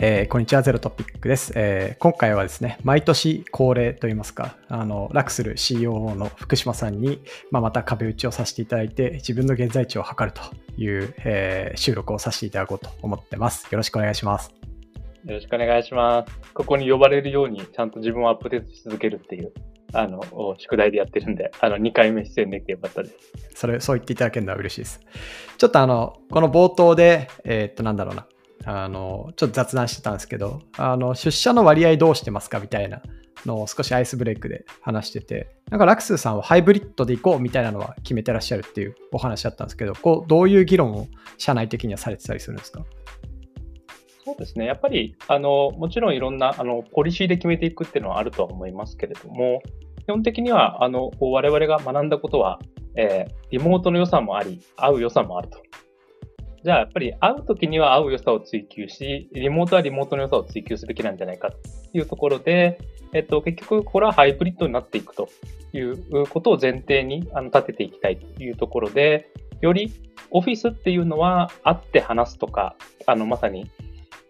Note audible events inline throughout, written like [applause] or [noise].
えーこんにちは、ゼロトピックです、えー今回はですね、毎年恒例といいますか、あの、ラクスル COO の福島さんに、まあ、また壁打ちをさせていただいて、自分の現在地を測るという、えー収録をさせていただこうと思ってます。よろしくお願いします。よろしくお願いします。ここに呼ばれるように、ちゃんと自分をアップデートし続けるっていう、あの、お宿題でやってるんで、あの、2回目出演できてよかったです。それ、そう言っていただけるのは嬉しいです。ちょっとあの、この冒頭で、えーっと、なんだろうな、あの、ちょっと雑談してたんですけど、あの、出社の割合どうしてますかみたいなのを少しアイスブレイクで話してて、なんかラクスさんはハイブリッドで行こうみたいなのは決めてらっしゃるっていうお話だったんですけど、こう、どういう議論を社内的にはされてたりするんですか？そうですね。やっぱり、あの、もちろんいろんな、あの、ポリシーで決めていくっていうのはあるとは思いますけれども、基本的には、あの、こう我々が学んだことは、えーリモートの良さもあり、会う良さもあると。じゃあ、やっぱり会う時には会う良さを追求し、リモートはリモートの良さを追求すべきなんじゃないかというところで、えっと、結局、これはハイブリッドになっていくということを前提にあの立てていきたいというところで、よりオフィスっていうのは会って話すとか、あの、まさに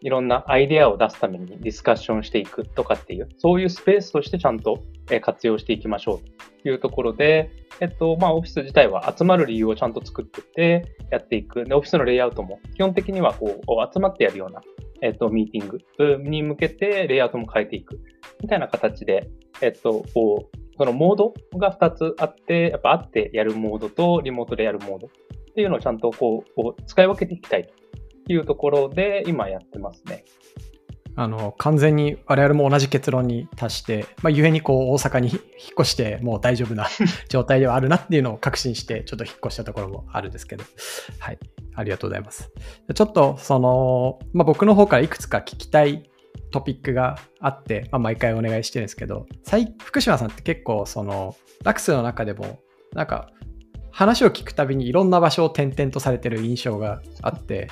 いろんなアイデアを出すためにディスカッションしていくとかっていう、そういうスペースとしてちゃんと活用していきましょうというところで、えっと、まあ、オフィス自体は集まる理由をちゃんと作っててやっていく。で、オフィスのレイアウトも基本的にはこう、集まってやるような、えっと、ミーティングに向けてレイアウトも変えていく。みたいな形で、えっと、こう、そのモードが2つあって、やっぱ会ってやるモードとリモートでやるモードっていうのをちゃんとこう、こう使い分けていきたいいうところで今やってますね。あの、完全に我々も同じ結論に達して、まあ、ゆえにこう、大阪に [laughs] 引っ越して、もう大丈夫な状態ではあるなっていうのを確信して、ちょっと引っ越したところもあるんですけど、はい。ありがとうございます。ちょっと、その、まあ、僕の方からいくつか聞きたいトピックがあって、まあ、毎回お願いしてるんですけど、福島さんって結構、その、ラクスの中でも、なんか、話を聞くたびにいろんな場所を転々とされてる印象があって、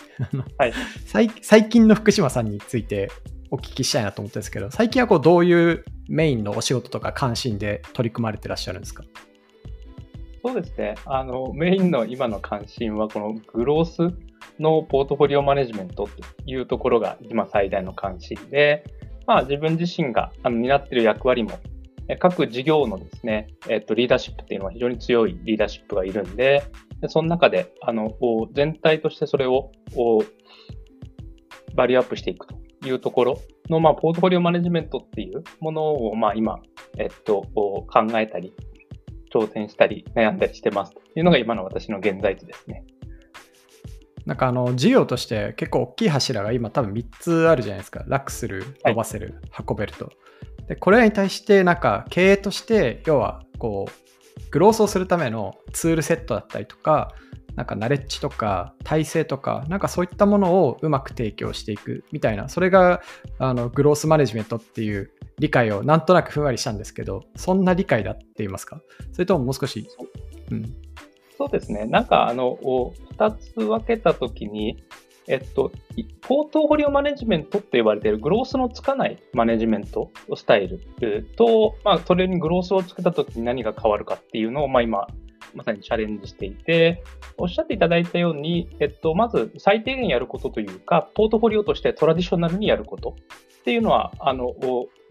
はい [laughs] 最最近の福島さんについてお聞きしたいなと思ってるんですけど、最近はこうどういうメインのお仕事とか関心で取り組まれてらっしゃるんですか？そうですね。あの、メインの今の関心は、このグロースのポートフォリオマネジメントというところが今最大の関心で、まあ自分自身があの担っている役割も、え各事業のですね、えっと、リーダーシップっていうのは非常に強いリーダーシップがいるんで、でその中で、あの、全体としてそれを、バリューアップしていくというところの、まあ、ポートフォリオマネジメントっていうものを、まあ今、えっと、考えたり、挑戦したり悩んだりしてますというのが今の私の現在地ですね。なんかあの事業として結構大きい柱が今多分3つあるじゃないですか。楽する、はい伸ばせる、運べると。で、これらに対してなんか経営として要はこうグロースをするためのツールセットだったりとか、なんかナレッジとか体制とか、なんかそういったものをうまく提供していくみたいな、それがあのグロースマネジメントっていう理解をなんとなくふんわりしたんですけど、そんな理解だって言いますか？それとももう少し、う。ん、そうですね。なんか、あの、お二つ分けたときに、えっと、ポートフォリオマネジメントって言われているグロースのつかないマネジメントスタイルと、まあ、それにグロースをつけたときに何が変わるかっていうのを、まあ、今、まさにチャレンジしていて、おっしゃっていただいたように、えっと、まず最低限やることというか、ポートフォリオとしてトラディショナルにやることっていうのは、あの、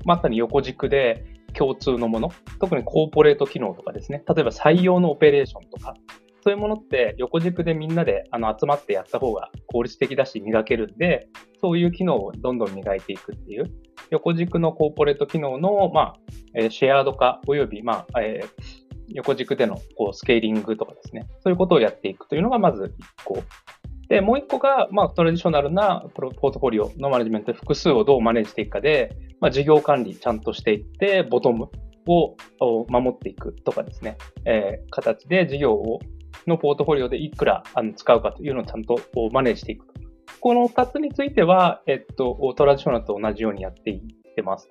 まさに横軸で共通のもの、特にコーポレート機能とかですね、例えば採用のオペレーションとか、そういうものって横軸でみんなであの集まってやった方が効率的だし磨けるんで、そういう機能をどんどん磨いていくっていう、横軸のコーポレート機能の、まあ、えーシェアード化および、まあ、えー横軸でのこうスケーリングとかですね、そういうことをやっていくというのがまず1個。で、もう1個が、まあ、トラディショナルなプロポートフォリオのマネジメント、複数をどうマネージしていくかで、まあ、事業管理ちゃんとしていって、ボトムを守っていくとかですね、えー形で事業をのポートフォリオでいくらあの使うかというのをちゃんとこうマネージしていくと。この2つについては、えっと、トラディショナルと同じようにやっていってます。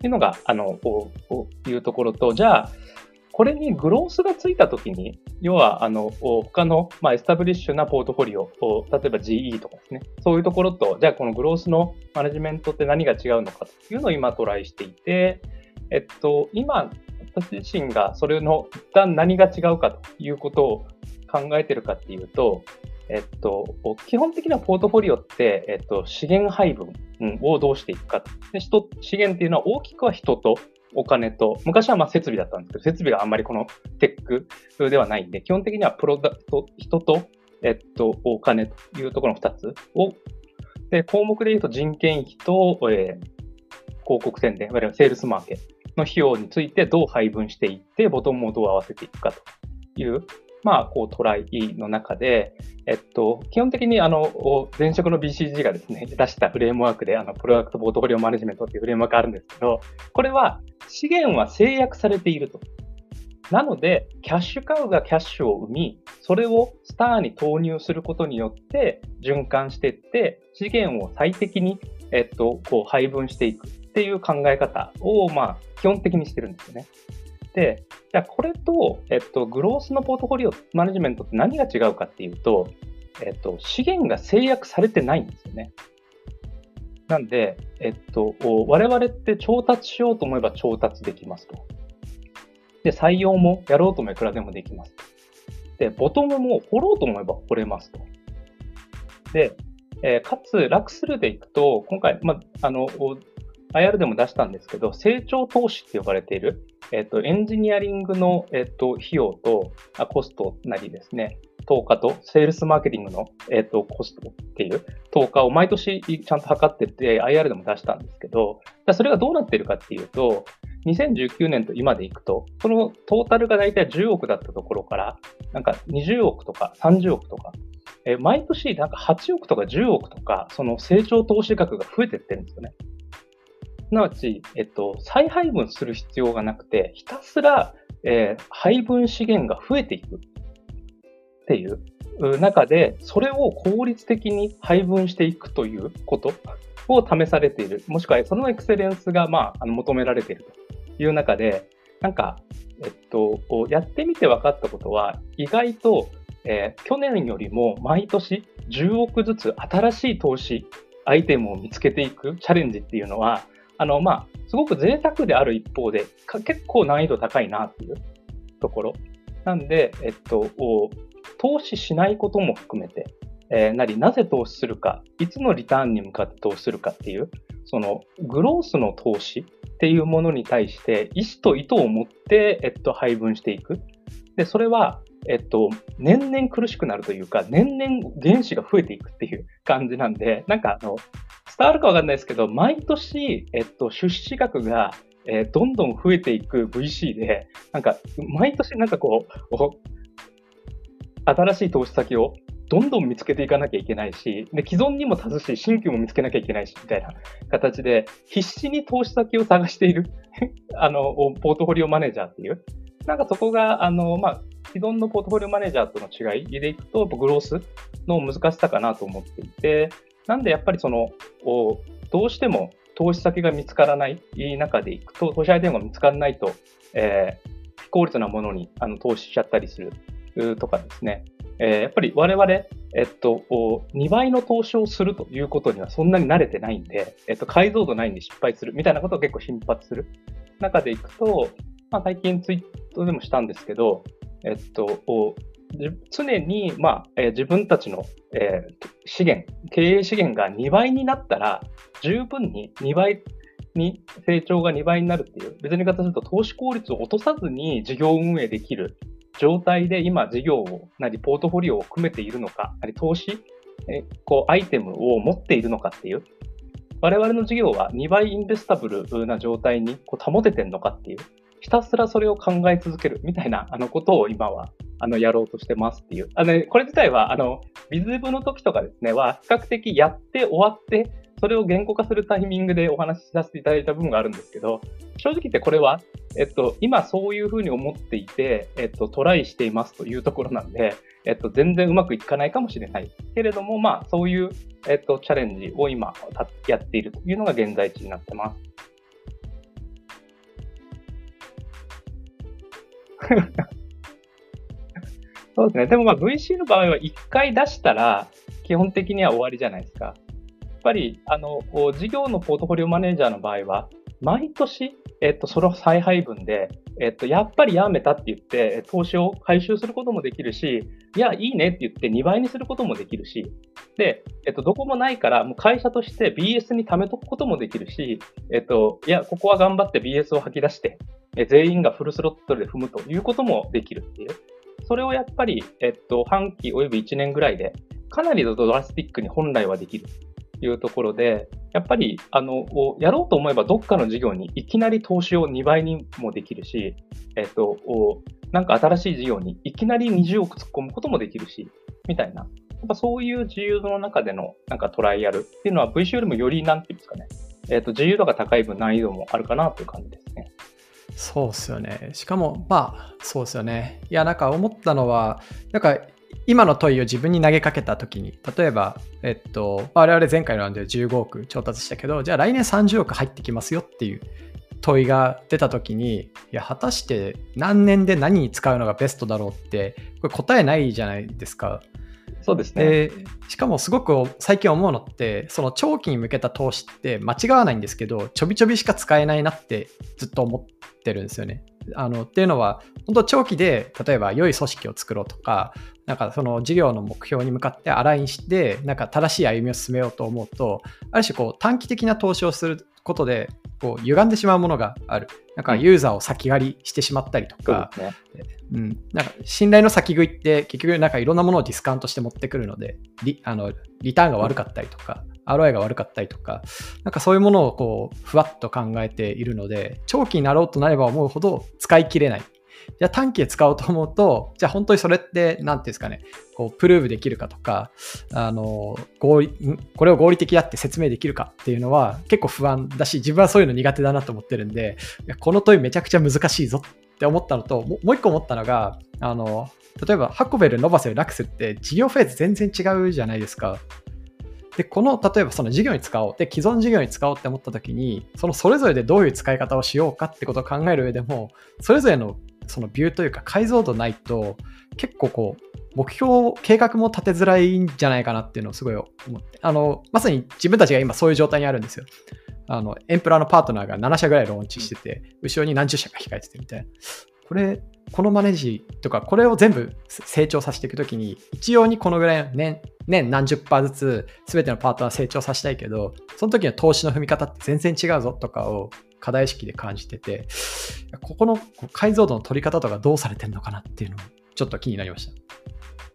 というのが、あの、こうこういうところと、じゃあ、これにグロースがついたときに、要は、あの、他の、まあ、エスタブリッシュなポートフォリオ、例えば GE とかですね、そういうところと、じゃあこのグロースのマネジメントって何が違うのかというのを今トライしていて、えっと、今、私自身がそれの一旦何が違うかということを考えてるかっていうと、えっと、基本的なポートフォリオって、えっと、資源配分、をどうしていくかで人。資源っていうのは大きくは人とお金と、昔はま設備だったんですけど、設備があんまりこのテックではないんで、基本的にはプロダクト、人と、えっと、お金というところの2つを、で、項目で言うと人件費と、えー、広告宣伝、いわゆるセールスマーケットの費用についてどう配分していって、ボトムをどう合わせていくかという、まあ、こうトライの中で、えっと、基本的にあの、前職の BCG がですね、出したフレームワークで、あの、プロダクトポートフォリオマネジメントっていうフレームワークあるんですけど、これは資源は制約されていると。なので、キャッシュカウがキャッシュを生み、それをスターに投入することによって循環していって、資源を最適に、えっと、こう配分していくっていう考え方を、まあ、基本的にしてるんですよね。で、じゃあこれと、えっと、グロースのポートフォリオマネジメントって何が違うかっていうと、えっと、資源が制約されてないんですよね。なんで、えっと、我々って調達しようと思えば調達できますと。で、採用もやろうと思えばいくらでもできます。で、ボトムも掘ろうと思えば掘れますと。で、えー、かつ、ラクスルでいくと、今回、まあ、あの、IR でも出したんですけど、成長投資って呼ばれている、えっと、エンジニアリングの、えっと、費用と、あコストなりですね、投下と、セールスマーケティングの、えっと、コストっていう投下を毎年ちゃんと測ってて、IR でも出したんですけど、それがどうなってるかっていうと、2019年と今でいくと、そのトータルが大体10億だったところから、なんか20億とか30億とか、え毎年なんか8億とか10億とか、その成長投資額が増えてってるんですよね。すなわち、えっと、再配分する必要がなくて、ひたすら、えー、配分資源が増えていくっていう中で、それを効率的に配分していくということを試されている。もしくはそのエクセレンスが、まあ、あの求められているという中で、なんか、えっと、こうやってみて分かったことは、意外と、えー、去年よりも毎年10億ずつ新しい投資アイテムを見つけていくチャレンジっていうのは、あの、まあ、すごく贅沢である一方で、結構難易度高いなっていうところ。なんで、えっと、投資しないことも含めて、えー、なり、なぜ投資するか、いつのリターンに向かって投資するかっていう、そのグロースの投資っていうものに対して、意思と意図を持って、えっと、配分していく。で、それは、えっと、年々苦しくなるというか、年々原子が増えていくっていう感じなんで、なんかあの、伝わるかわかんないですけど、毎年、えっと、出資額が、えー、どんどん増えていく VC で、なんか、毎年なんかこう、新しい投資先をどんどん見つけていかなきゃいけないし、で既存にも立つし、新規も見つけなきゃいけないし、みたいな形で、必死に投資先を探している [laughs] あの、ポートフォリオマネージャーっていう。なんかそこが、あの、まあ、既存のポートフォリオマネージャーとの違いでいくと、グロースの難しさかなと思っていて、なんでやっぱりその、どうしても投資先が見つからない中でいくと、投資相手が見つからないと、えー、非効率なものにあの投資しちゃったりするとかですね。えー、やっぱり我々、えっと、2倍の投資をするということにはそんなに慣れてないんで、えっと、解像度ないんで失敗するみたいなことを結構頻発する中でいくと、まあ、最近ツイートでもしたんですけど、えっと、常に、まあえー、自分たちの、えー、資源、経営資源が2倍になったら、十分に2倍に成長が2倍になるっていう、別に言い方すると投資効率を落とさずに事業運営できる状態で今事業を、なりポートフォリオを組めているのか、り投資、えこうアイテムを持っているのかっていう、我々の事業は2倍インベスタブルな状態にこう保ててるのかっていう、ひたすらそれを考え続けるみたいな [laughs] あのことを今はあのやろうとしてますっていう。あの、ね、これ自体はあのビズブの時とかですねは比較的やって終わってそれを言語化するタイミングでお話しさせていただいた部分があるんですけど、正直言ってこれは、えっと、今そういうふうに思っていて、えっと、トライしていますというところなんで、えっと、全然うまくいかないかもしれない。けれども、まあ、そういう、えっと、チャレンジを今やっているというのが現在地になってます。[laughs] そうですね。でもまあ VC の場合は1回出したら基本的には終わりじゃないですか。やっぱり、あの、事業のポートフォリオマネージャーの場合は、毎年、えっと、その再配分で、えっと、やっぱりやめたって言って、投資を回収することもできるし、いや、いいねって言って2倍にすることもできるし、で、えっと、どこもないから、もう会社として BS に貯めとくこともできるし、えっと、いや、ここは頑張って BS を吐き出して、全員がフルスロットルで踏むということもできるっていう。それをやっぱり、えっと、半期および1年ぐらいで、かなりドラスティックに本来はできるいうところで、やっぱり、あの、やろうと思えばどっかの事業にいきなり投資を2倍にもできるし、えっと、なんか新しい事業にいきなり20億突っ込むこともできるし、みたいな。やっぱそういう自由度の中でのなんかトライアルっていうのは VC よりもよりなんていうんですかね、えっ、と、自由度が高い分難易度もあるかなという感じですね。そうっすよね。しかも、まあ、そうですよね。いや、なんか思ったのは、なんか今の問いを自分に投げかけたときに、例えば、えっと、我々前回のラウンドで15億調達したけど、じゃあ来年30億入ってきますよっていう問いが出たときに、いや、果たして何年で何に使うのがベストだろうって、これ答えないじゃないですか。そうですね。しかもすごく最近思うのって、その長期に向けた投資って間違わないんですけど、ちょびちょびしか使えないなってずっと思ってるんですよね。あのっていうのは、本当長期で例えば良い組織を作ろうとか、なんかその事業の目標に向かってアラインして、なんか正しい歩みを進めようと思うと、ある種こう短期的な投資をすることで、こう歪んでしまうものがある。なんかユーザーを先狩りしてしまったりとか、うん、なんか信頼の先食いって結局なんかいろんなものをディスカウントして持ってくるので、リあのリターンが悪かったりとか、ROI が悪かったりとか、なんかそういうものをこうふわっと考えているので、長期になろうとなれば思うほど使い切れない。じゃあ短期で使おうと思うと、[laughs] じゃあ本当にそれって、なんていうんですかね、こう、プルーブできるかとか、あの、合理、これを合理的だって説明できるかっていうのは結構不安だし、自分はそういうの苦手だなと思ってるんで、この問いめちゃくちゃ難しいぞって思ったのと、もう一個思ったのが、あの、例えば、ハコベル、ノバセル、ラクスって事業フェーズ全然違うじゃないですか。で、この、例えばその事業に使おう。で、既存事業に使おうって思った時に、そのそれぞれでどういう使い方をしようかってことを考える上でも、それぞれのそのビューというか解像度ないと、結構こう、目標、計画も立てづらいんじゃないかなっていうのをすごい思って、あの、まさに自分たちが今そういう状態にあるんですよ。あの、エンプラのパートナーが7社ぐらいローンチしてて、後ろに何十社か控えててみたいな。これ、このマネージとか、これを全部成長させていくときに、一様にこのぐらい年、年何十パーずつ全てのパートナー成長させたいけど、その時の投資の踏み方って全然違うぞとかを課題意識で感じてて、ここの解像度の取り方とかどうされてるのかなっていうのもちょっと気になりました。い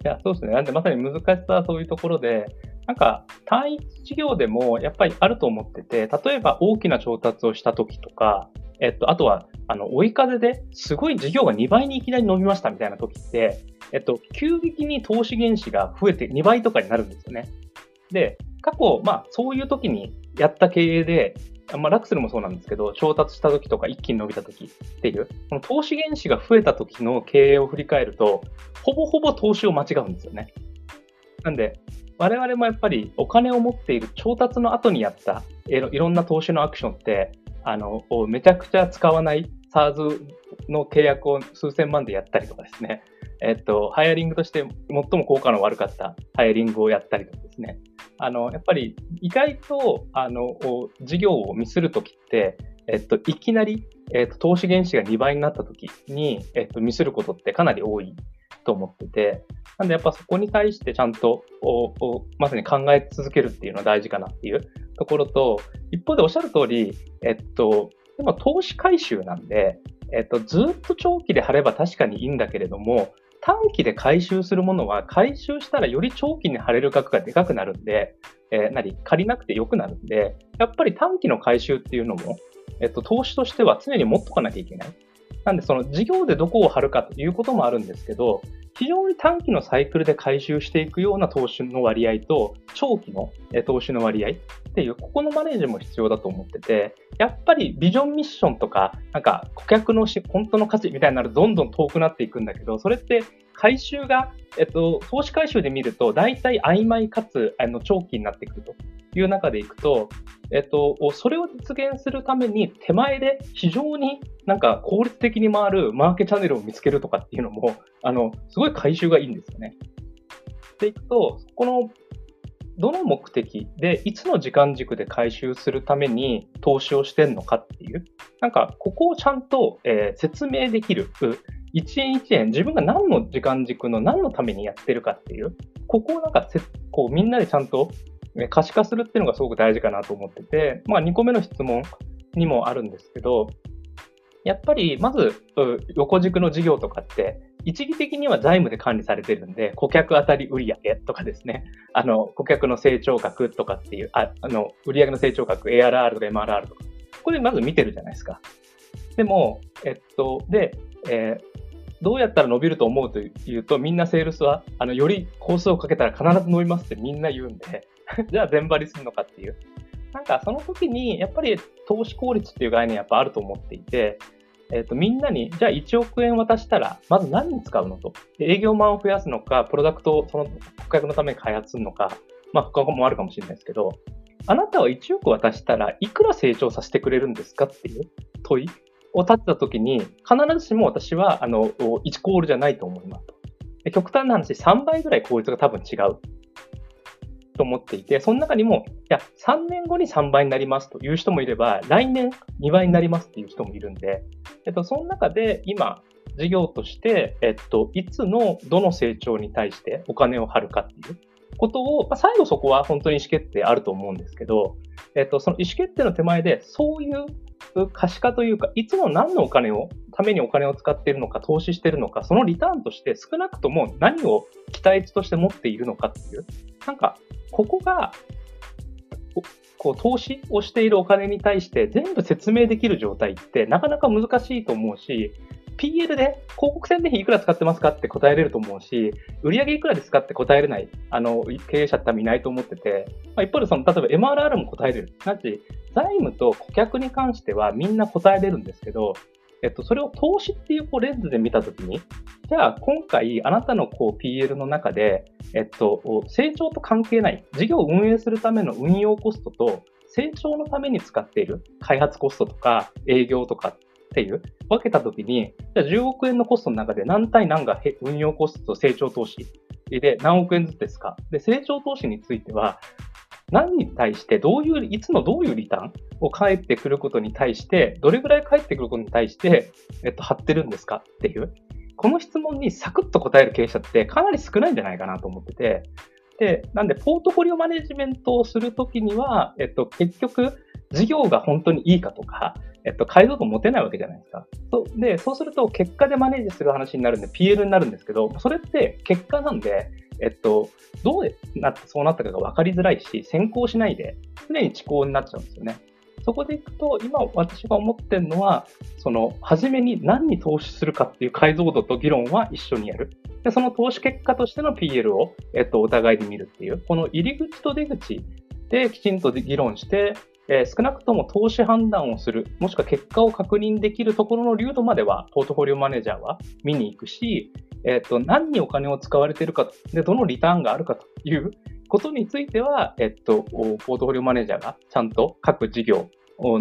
や、そうですね。なんでまさに難しさはそういうところで、なんか単一事業でもやっぱりあると思ってて、例えば大きな調達をした時とか、えっと、あとは、あの、追い風ですごい事業が2倍にいきなり伸びましたみたいな時って、えっと、急激に投資原資が増えて2倍とかになるんですよね。で、過去、まあ、そういう時にやった経営で、まあ、ラクスルもそうなんですけど、調達した時とか一気に伸びた時っていう、この投資原資が増えた時の経営を振り返ると、ほぼほぼ投資を間違うんですよね。なんで、我々もやっぱりお金を持っている調達の後にやったいろんな投資のアクションって、あの、めちゃくちゃ使わない SARS の契約を数千万でやったりとかですね、えっと、ハイアリングとして最も効果の悪かったハイアリングをやったりとかですね、あの、やっぱり意外と、あの、事業をミスるときって、えっと、いきなり、えっと、投資原資が2倍になったときに、えっと、ミスることってかなり多いと思ってて、なんでやっぱそこに対してちゃんと、おおまさに考え続けるっていうのは大事かなっていうところと、一方でおっしゃる通り、えっと、でも投資回収なんで、えっと、ずっと長期で貼れば確かにいいんだけれども、短期で回収するものは回収したらより長期に貼れる額がでかくなるんで、えー、何借りなくてよくなるんで、やっぱり短期の回収っていうのも、えっと、投資としては常に持っとかなきゃいけない。なんで、その事業でどこを張るかということもあるんですけど、非常に短期のサイクルで回収していくような投資の割合と、長期の投資の割合っていう、ここのマネージも必要だと思ってて、やっぱりビジョンミッションとか、なんか顧客のし本当の価値みたいになるどんどん遠くなっていくんだけど、それって回収が、えっと、投資回収で見ると、大体曖昧かつあの長期になってくるという中でいくと、えっと、それを実現するために手前で非常になんか効率的に回るマーケチャンネルを見つけるとかっていうのも、あの、すごい回収がいいんですよね。でいくと、この、どの目的で、いつの時間軸で回収するために投資をしてるのかっていう、なんか、ここをちゃんと、えー、説明できる、一円一円、自分が何の時間軸の何のためにやってるかっていう、ここをなんかせこうみんなでちゃんと可視化するっていうのがすごく大事かなと思ってて、まあ、2個目の質問にもあるんですけど、やっぱりまず横軸の事業とかって、一義的には財務で管理されてるんで、顧客当たり売上とかですね、あの、顧客の成長額とかっていう、ああの、売上の成長額、ARR とか MRR とか、ここでまず見てるじゃないですか。でも、えっと、で、えー、どうやったら伸びると思うというと、みんなセールスは、あの、よりコースをかけたら必ず伸びますってみんな言うんで、[laughs] じゃあ全張りするのかっていう。なんかその時に、やっぱり投資効率っていう概念やっぱあると思っていて、えっ、ー、と、みんなに、じゃあ1億円渡したら、まず何に使うのと。営業マンを増やすのか、プロダクトをその顧客のために開発するのか、まあ、他もあるかもしれないですけど、あなたは1億渡したらいくら成長させてくれるんですかっていう問いを立てたときに、必ずしも私は、あの、1コールじゃないと思います。極端な話、3倍ぐらい効率が多分違うと思っていて、その中にも、いや、3年後に3倍になりますという人もいれば、来年2倍になりますっていう人もいるんで、えっと、その中で今、事業として、えっと、いつのどの成長に対してお金を張るかっていうことを、まあ、最後そこは本当に意思決定あると思うんですけど、えっと、その意思決定の手前で、そういう可視化というか、いつも何のお金を、ためにお金を使っているのか、投資しているのか、そのリターンとして少なくとも何を期待値として持っているのかっていう、なんか、ここが、こう投資をしているお金に対して全部説明できる状態ってなかなか難しいと思うし、PL で広告宣伝費いくら使ってますかって答えれると思うし、売上いくらですかって答えれない、あの、経営者って多分いないと思ってて、まあ、一方でその、例えば MRR も答えれる。なし、財務と顧客に関してはみんな答えれるんですけど、えっと、それを投資っていうこうレンズで見たときに、じゃあ今回あなたのこう PL の中で、えっと、成長と関係ない、事業を運営するための運用コストと、成長のために使っている開発コストとか営業とかっっていう、分けたときに、じゃあ10億円のコストの中で何対何が運用コストと成長投資で何億円ずつですか？で、成長投資については、何に対してどういう、いつのどういうリターンを返ってくることに対して、どれぐらい返ってくることに対して、えっと、貼ってるんですか？っていう。この質問にサクッと答える経営者ってかなり少ないんじゃないかなと思ってて、で、なんで、ポートフォリオマネジメントをするときには、えっと、結局、事業が本当にいいかとか、えっと、解像度持てないわけじゃないですか。そで、そうすると、結果でマネージする話になるんで、PL になるんですけど、それって結果なんで、えっと、どうなってそうなったかが分かりづらいし、先行しないで、常に遅行になっちゃうんですよね。そこでいくと、今私が思ってるのは、その、初めに何に投資するかっていう解像度と議論は一緒にやる。で、その投資結果としての PL を、えっと、お互いに見るっていう、この入り口と出口できちんと議論して、えー、少なくとも投資判断をする、もしくは結果を確認できるところの流度までは、ポートフォリオマネージャーは見に行くし、えっ、と、何にお金を使われているか、で、どのリターンがあるかということについては、えっ、と、ポートフォリオマネージャーがちゃんと各事業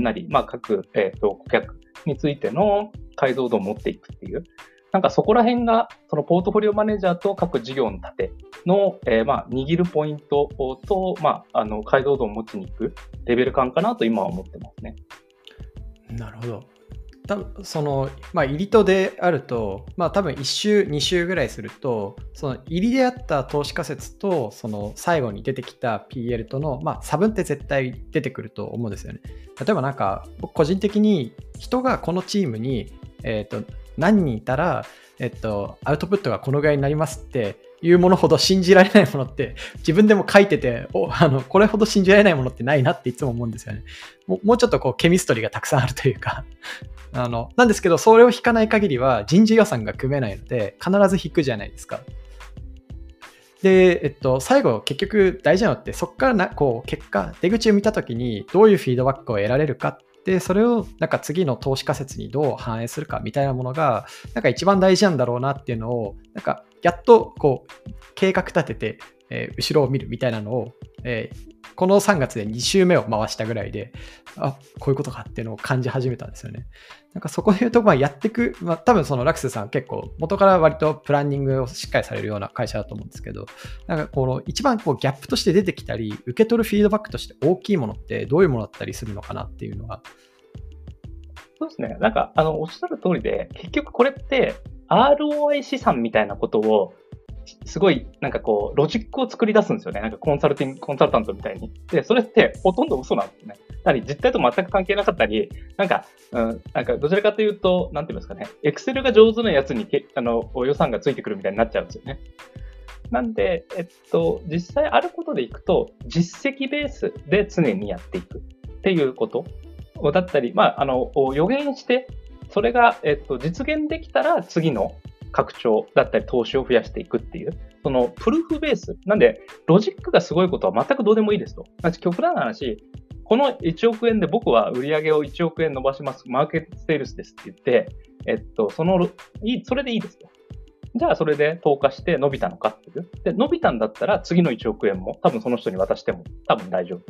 なり、まあ、各、えっ、と、顧客についての解像度を持っていくっていう、なんかそこら辺が、そのポートフォリオマネージャーと各事業の盾の、えー、まあ、握るポイントと、まあ、あの、解像度を持ちに行くレベル感かなと今は思ってますね。なるほど。多分その、まあ、入りとであると、まあ、多分1週、2週ぐらいすると、その入りであった投資仮説と、その最後に出てきた PL との、まあ、差分って絶対出てくると思うんですよね。例えばなんか、僕個人的に人がこのチームに、え、ー、と、何人いたら、えっと、アウトプットがこのぐらいになりますっていうものほど信じられないものって自分でも書いてておあのこれほど信じられないものってないなっていつも思うんですよね。ももうちょっとこうケミストリーがたくさんあるというか [laughs] あのなんですけどそれを引かない限りは人事予算が組めないので必ず引くじゃないですか。で、えっと、最後結局大事なのってそこからなこう結果出口を見た時にどういうフィードバックを得られるかで、それをなんか次の投資仮説にどう反映するかみたいなものが、なんか一番大事なんだろうなっていうのを、なんかやっとこう計画立てて、えー、後ろを見るみたいなのを、えー、この3月で2週目を回したぐらいで、あ、こういうことかっていうのを感じ始めたんですよね。なんかそこで言うと、まあやっていく、まあ多分そのラクスさん結構元から割とプランニングをしっかりされるような会社だと思うんですけど、なんかこの一番こうギャップとして出てきたり、受け取るフィードバックとして大きいものってどういうものだったりするのかなっていうのは。そうですね。なんか、あの、おっしゃる通りで、結局これって ROI 資産みたいなことをすごい、なんかこう、ロジックを作り出すんですよね。なんかコンサルティング、コンサルタントみたいに。で、それってほとんど嘘なんですね。なり、実態と全く関係なかったり、なんか、うん、なんか、どちらかというと、なんて言いうんですかね、エクセルが上手なやつにけ、あの、予算がついてくるみたいになっちゃうんですよね。なんで、えっと、実際あることでいくと、実績ベースで常にやっていくっていうことだったり、まあ、あの、予言して、それが、えっと、実現できたら次の拡張だったり投資を増やしていくっていう、そのプルーフベース。なんで、ロジックがすごいことは全くどうでもいいですと。極端な話、この1億円で僕は売り上げを1億円伸ばします。マーケットセールスですって言って、えっと、その、いい、それでいいですと。じゃあそれで投下して伸びたのかっていう。で、伸びたんだったら次の1億円も多分その人に渡しても多分大丈夫。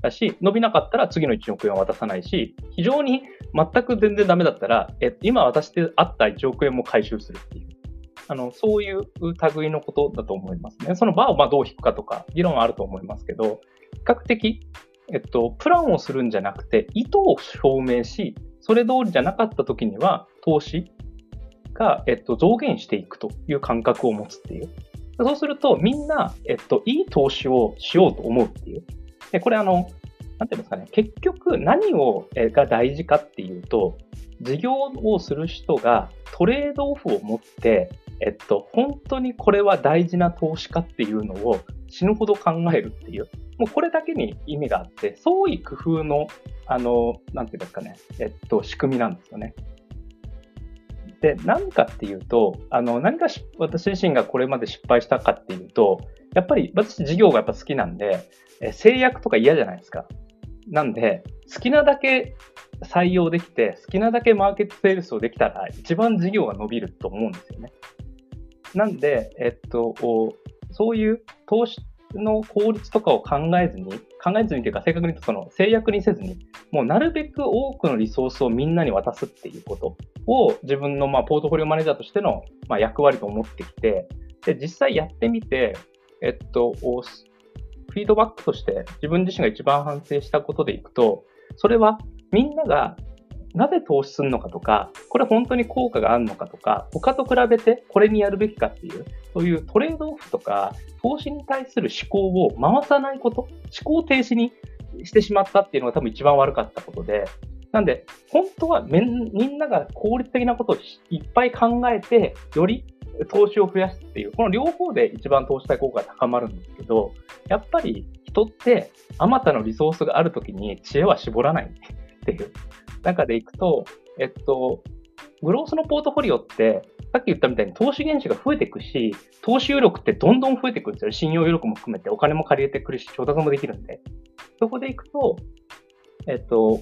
だし、伸びなかったら次の1億円は渡さないし、非常に全く全然ダメだったら、え今渡してあった1億円も回収するっていう。あの、そういう類のことだと思いますね。その場をまあどう引くかとか、議論はあると思いますけど、比較的、えっと、プランをするんじゃなくて、意図を証明し、それ通りじゃなかった時には、投資が、えっと、増減していくという感覚を持つっていう。そうすると、みんな、えっと、いい投資をしようと思うっていう。で、これあの、なんていうんですかね、結局何を、えが大事かっていうと、事業をする人がトレードオフを持って、えっと、本当にこれは大事な投資かっていうのを死ぬほど考えるっていう、もうこれだけに意味があって、創意工夫の、あの、なんていうんですかね、えっと、仕組みなんですよね。で、何かっていうと、あの、何か私自身がこれまで失敗したかっていうと、やっぱり私事業がやっぱ好きなんで、え制約とか嫌じゃないですか。なんで、好きなだけ採用できて、好きなだけマーケットセールスをできたら、一番事業が伸びると思うんですよね。なんで、えっと、そういう投資の効率とかを考えずに、考えずにというか、正確に言うとその制約にせずに、もうなるべく多くのリソースをみんなに渡すっていうことを自分のまあポートフォリオマネージャーとしてのまあ役割と思ってきて、で、実際やってみて、えっと、フィードバックとして自分自身が一番反省したことでいくと、それはみんながなぜ投資するのかとか、これ本当に効果があるのかとか、他と比べてこれにやるべきかっていう、そういうトレードオフとか、投資に対する思考を回さないこと、思考停止にしてしまったっていうのが多分一番悪かったことで、なんで、本当はみんなが効率的なことをいっぱい考えて、より投資を増やすっていう、この両方で一番投資対効果が高まるんですけど、やっぱり人ってあまたのリソースがあるときに知恵は絞らないっていう中でいくと、えっと、グロースのポートフォリオって、さっき言ったみたいに投資原資が増えていくし、投資余力ってどんどん増えていくんですよ。信用余力も含めてお金も借りれてくるし、調達もできるんで。そこでいくと、えっと、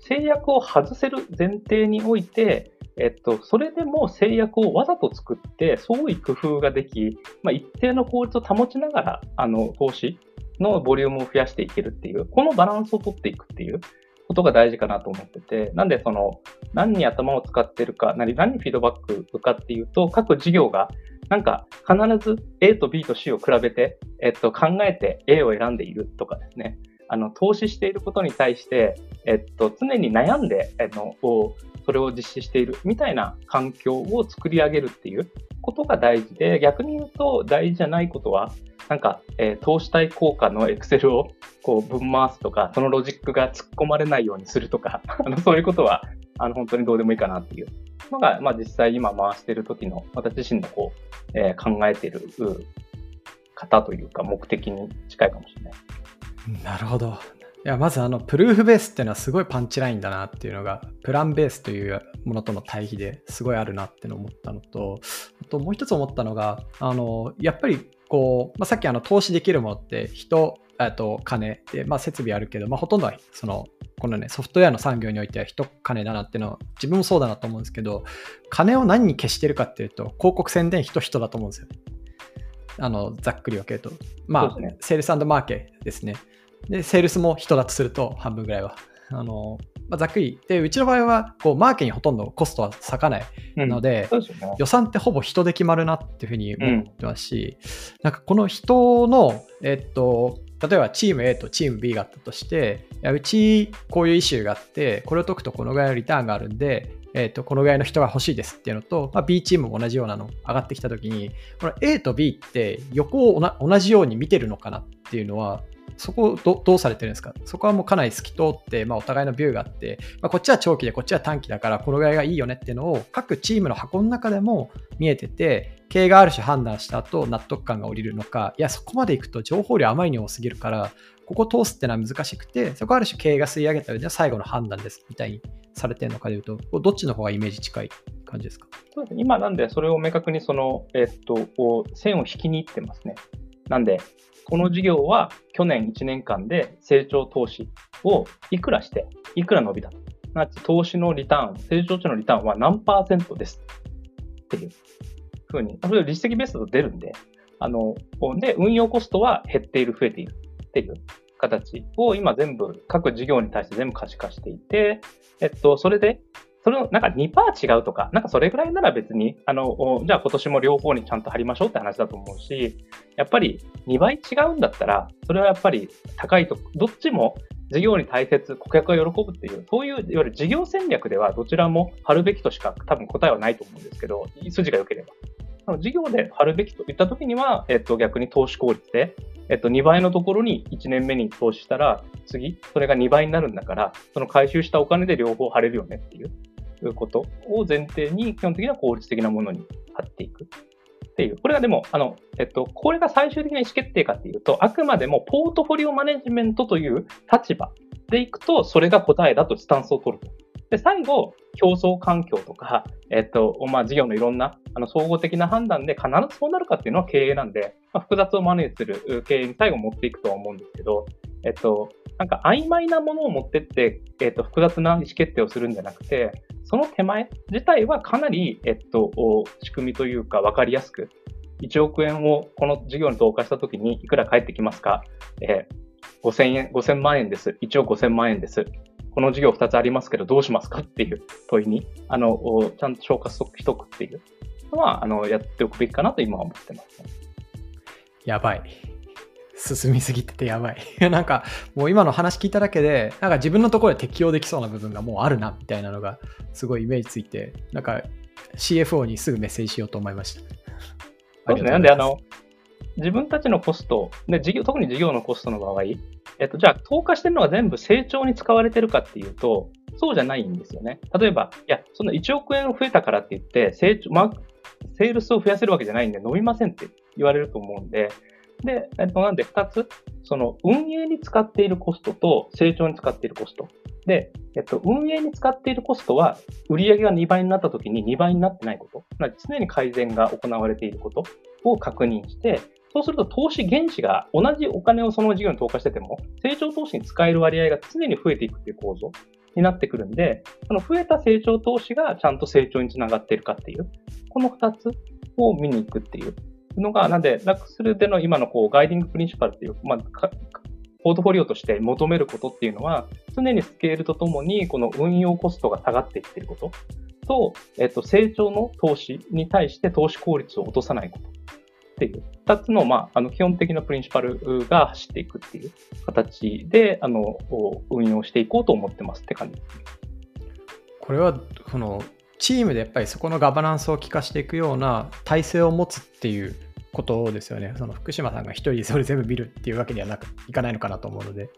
制約を外せる前提において、えっと、それでも制約をわざと作って、創意工夫ができ、まあ、一定の効率を保ちながら、あの、投資のボリュームを増やしていけるっていう、このバランスを取っていくっていうことが大事かなと思ってて、なんでその、何に頭を使ってるか、何何にフィードバックかっていうと、各事業がなんか必ず A と B と C を比べて、えっと、考えて A を選んでいるとかですね、あの、投資していることに対して、えっと、常に悩んで、あの、それを実施しているみたいな環境を作り上げるっていうことが大事で、逆に言うと大事じゃないことは、なんか、えー、投資対効果のエクセルをこう分回すとか、そのロジックが突っ込まれないようにするとか、[laughs] あのそういうことはあの本当にどうでもいいかなっていうのが、まあ、実際今回してる時の私自身のこう、えー、考えてる方というか目的に近いかもしれない。なるほど。いやまずあのプルーフベースっていうのはすごいパンチラインだなっていうのがプランベースというものとの対比ですごいあるなっての思ったのとあともう一つ思ったのがあのやっぱりこう、まあ、さっきあの投資できるものって人と金で、まあ、設備あるけど、まあ、ほとんどはそのこのねソフトウェアの産業においては人金だなっていうのは自分もそうだなと思うんですけど金を何に消してるかっていうと広告宣伝人人だと思うんですよ。あのざっくり分けると。まあ、ね、セールスマーケですねで、セールスも人だとすると半分ぐらいは。あのまあ、ざっくり。で、うちの場合は、こう、マーケにほとんどコストは割かないので、うんでね、予算ってほぼ人で決まるなっていうふうに思ってますし、うん、なんかこの人の、えっと、例えばチーム A とチーム B があったとして、いやうちこういうイシューがあって、これを解くとこのぐらいのリターンがあるんで、えっ、と、このぐらいの人が欲しいですっていうのと、まあ、B チームも同じようなの上がってきたときに、この A と B って横を同じように見てるのかなっていうのは、そこをどうされてるんですか？そこはもうかなり透き通って、まあ、お互いのビューがあって、まあ、こっちは長期でこっちは短期だからこのぐらいがいいよねっていうのを各チームの箱の中でも見えてて経営がある種判断した後納得感が下りるのかいやそこまでいくと情報量あまりに多すぎるからここ通すってのは難しくてそこはある種経営が吸い上げた上で最後の判断ですみたいにされてるのかでいうとどっちの方がイメージ近い感じですか？今なんでそれを明確にその、えっと、線を引きにいってますね。なんで、この事業は去年1年間で成長投資をいくらして、いくら伸びた。と。な投資のリターン、成長値のリターンは何パーセントです。っていうふうに、それ実績ベースと出るんで、あの、で、運用コストは減っている、増えている。っていう形を今全部、各事業に対して全部可視化していて、えっと、それでそれのなんか2%違うとか、なんかそれぐらいなら別に、あの、じゃあ今年も両方にちゃんと貼りましょうって話だと思うし、やっぱり2倍違うんだったら、それはやっぱり高いと、どっちも事業に大切、顧客が喜ぶっていう、そういう、いわゆる事業戦略ではどちらも貼るべきとしか多分答えはないと思うんですけど、筋が良ければ。事業で貼るべきといったときには、えっと、逆に投資効率で、えっと、2倍のところに1年目に投資したら、次、それが2倍になるんだから、その回収したお金で両方貼れるよねっていう。いうことを前提に、基本的には効率的なものに貼っていく。っていう。これがでも、あの、えっと、これが最終的な意思決定かっていうと、あくまでもポートフォリオマネジメントという立場でいくと、それが答えだとスタンスを取ると。で、最後、競争環境とか、えっと、まあ、事業のいろんな、あの、総合的な判断で必ずそうなるかっていうのは経営なんで、まあ、複雑をマネする経営に最後持っていくとは思うんですけど、えっと、なんか曖昧なものを持ってって、えっと、複雑な意思決定をするんじゃなくて、その手前自体はかなり、えっと、仕組みというか分かりやすく、1億円をこの事業に投下したときにいくら返ってきますか、えー、5000円、5000万円です。1億5000万円です。この事業2つありますけどどうしますかっていう問いに、あの、ちゃんと消化しとくっていうのは、あの、やっておくべきかなと今は思ってます、ね。やばい。進みすぎててやばい。なんかもう今の話聞いただけで、なんか自分のところで適用できそうな部分がもうあるなみたいなのがすごいイメージついて、なんか CFO にすぐメッセージしようと思いました。そうですね。なんであの、自分たちのコスト、で事業特に事業のコストの場合、えっと、じゃあ、投下してるのが全部成長に使われてるかっていうと、そうじゃないんですよね。例えば、いや、その1億円増えたからって言って、成長、まあ、セールスを増やせるわけじゃないんで、伸びませんって言われると思うんで、で、えっと、なんで2つ、その運営に使っているコストと成長に使っているコスト。で、えっと、運営に使っているコストは、売上が2倍になった時に2倍になってないこと。常に改善が行われていることを確認して、そうすると投資原資が同じお金をその事業に投下してても、成長投資に使える割合が常に増えていくっていう構造になってくるんで、その増えた成長投資がちゃんと成長につながっているかっていう、この2つを見に行くっていうのが、なんで、ラクスルでの今のこう guiding principle っていう、まあ、ポートフォリオとして求めることっていうのは、常にスケールとともに、この運用コストが下がっていっていること。と、えっと、成長の投資に対して投資効率を落とさないことっていう、二つの、まあ、あの、基本的な principle が走っていくっていう。形で、あの、運用していこうと思ってますって感じ。これは、その、チームでやっぱりそこのガバナンスを効かしていくような体制を持つっていうことですよね。その福島さんが一人でそれ全部見るっていうわけにはなくいかないのかなと思うので。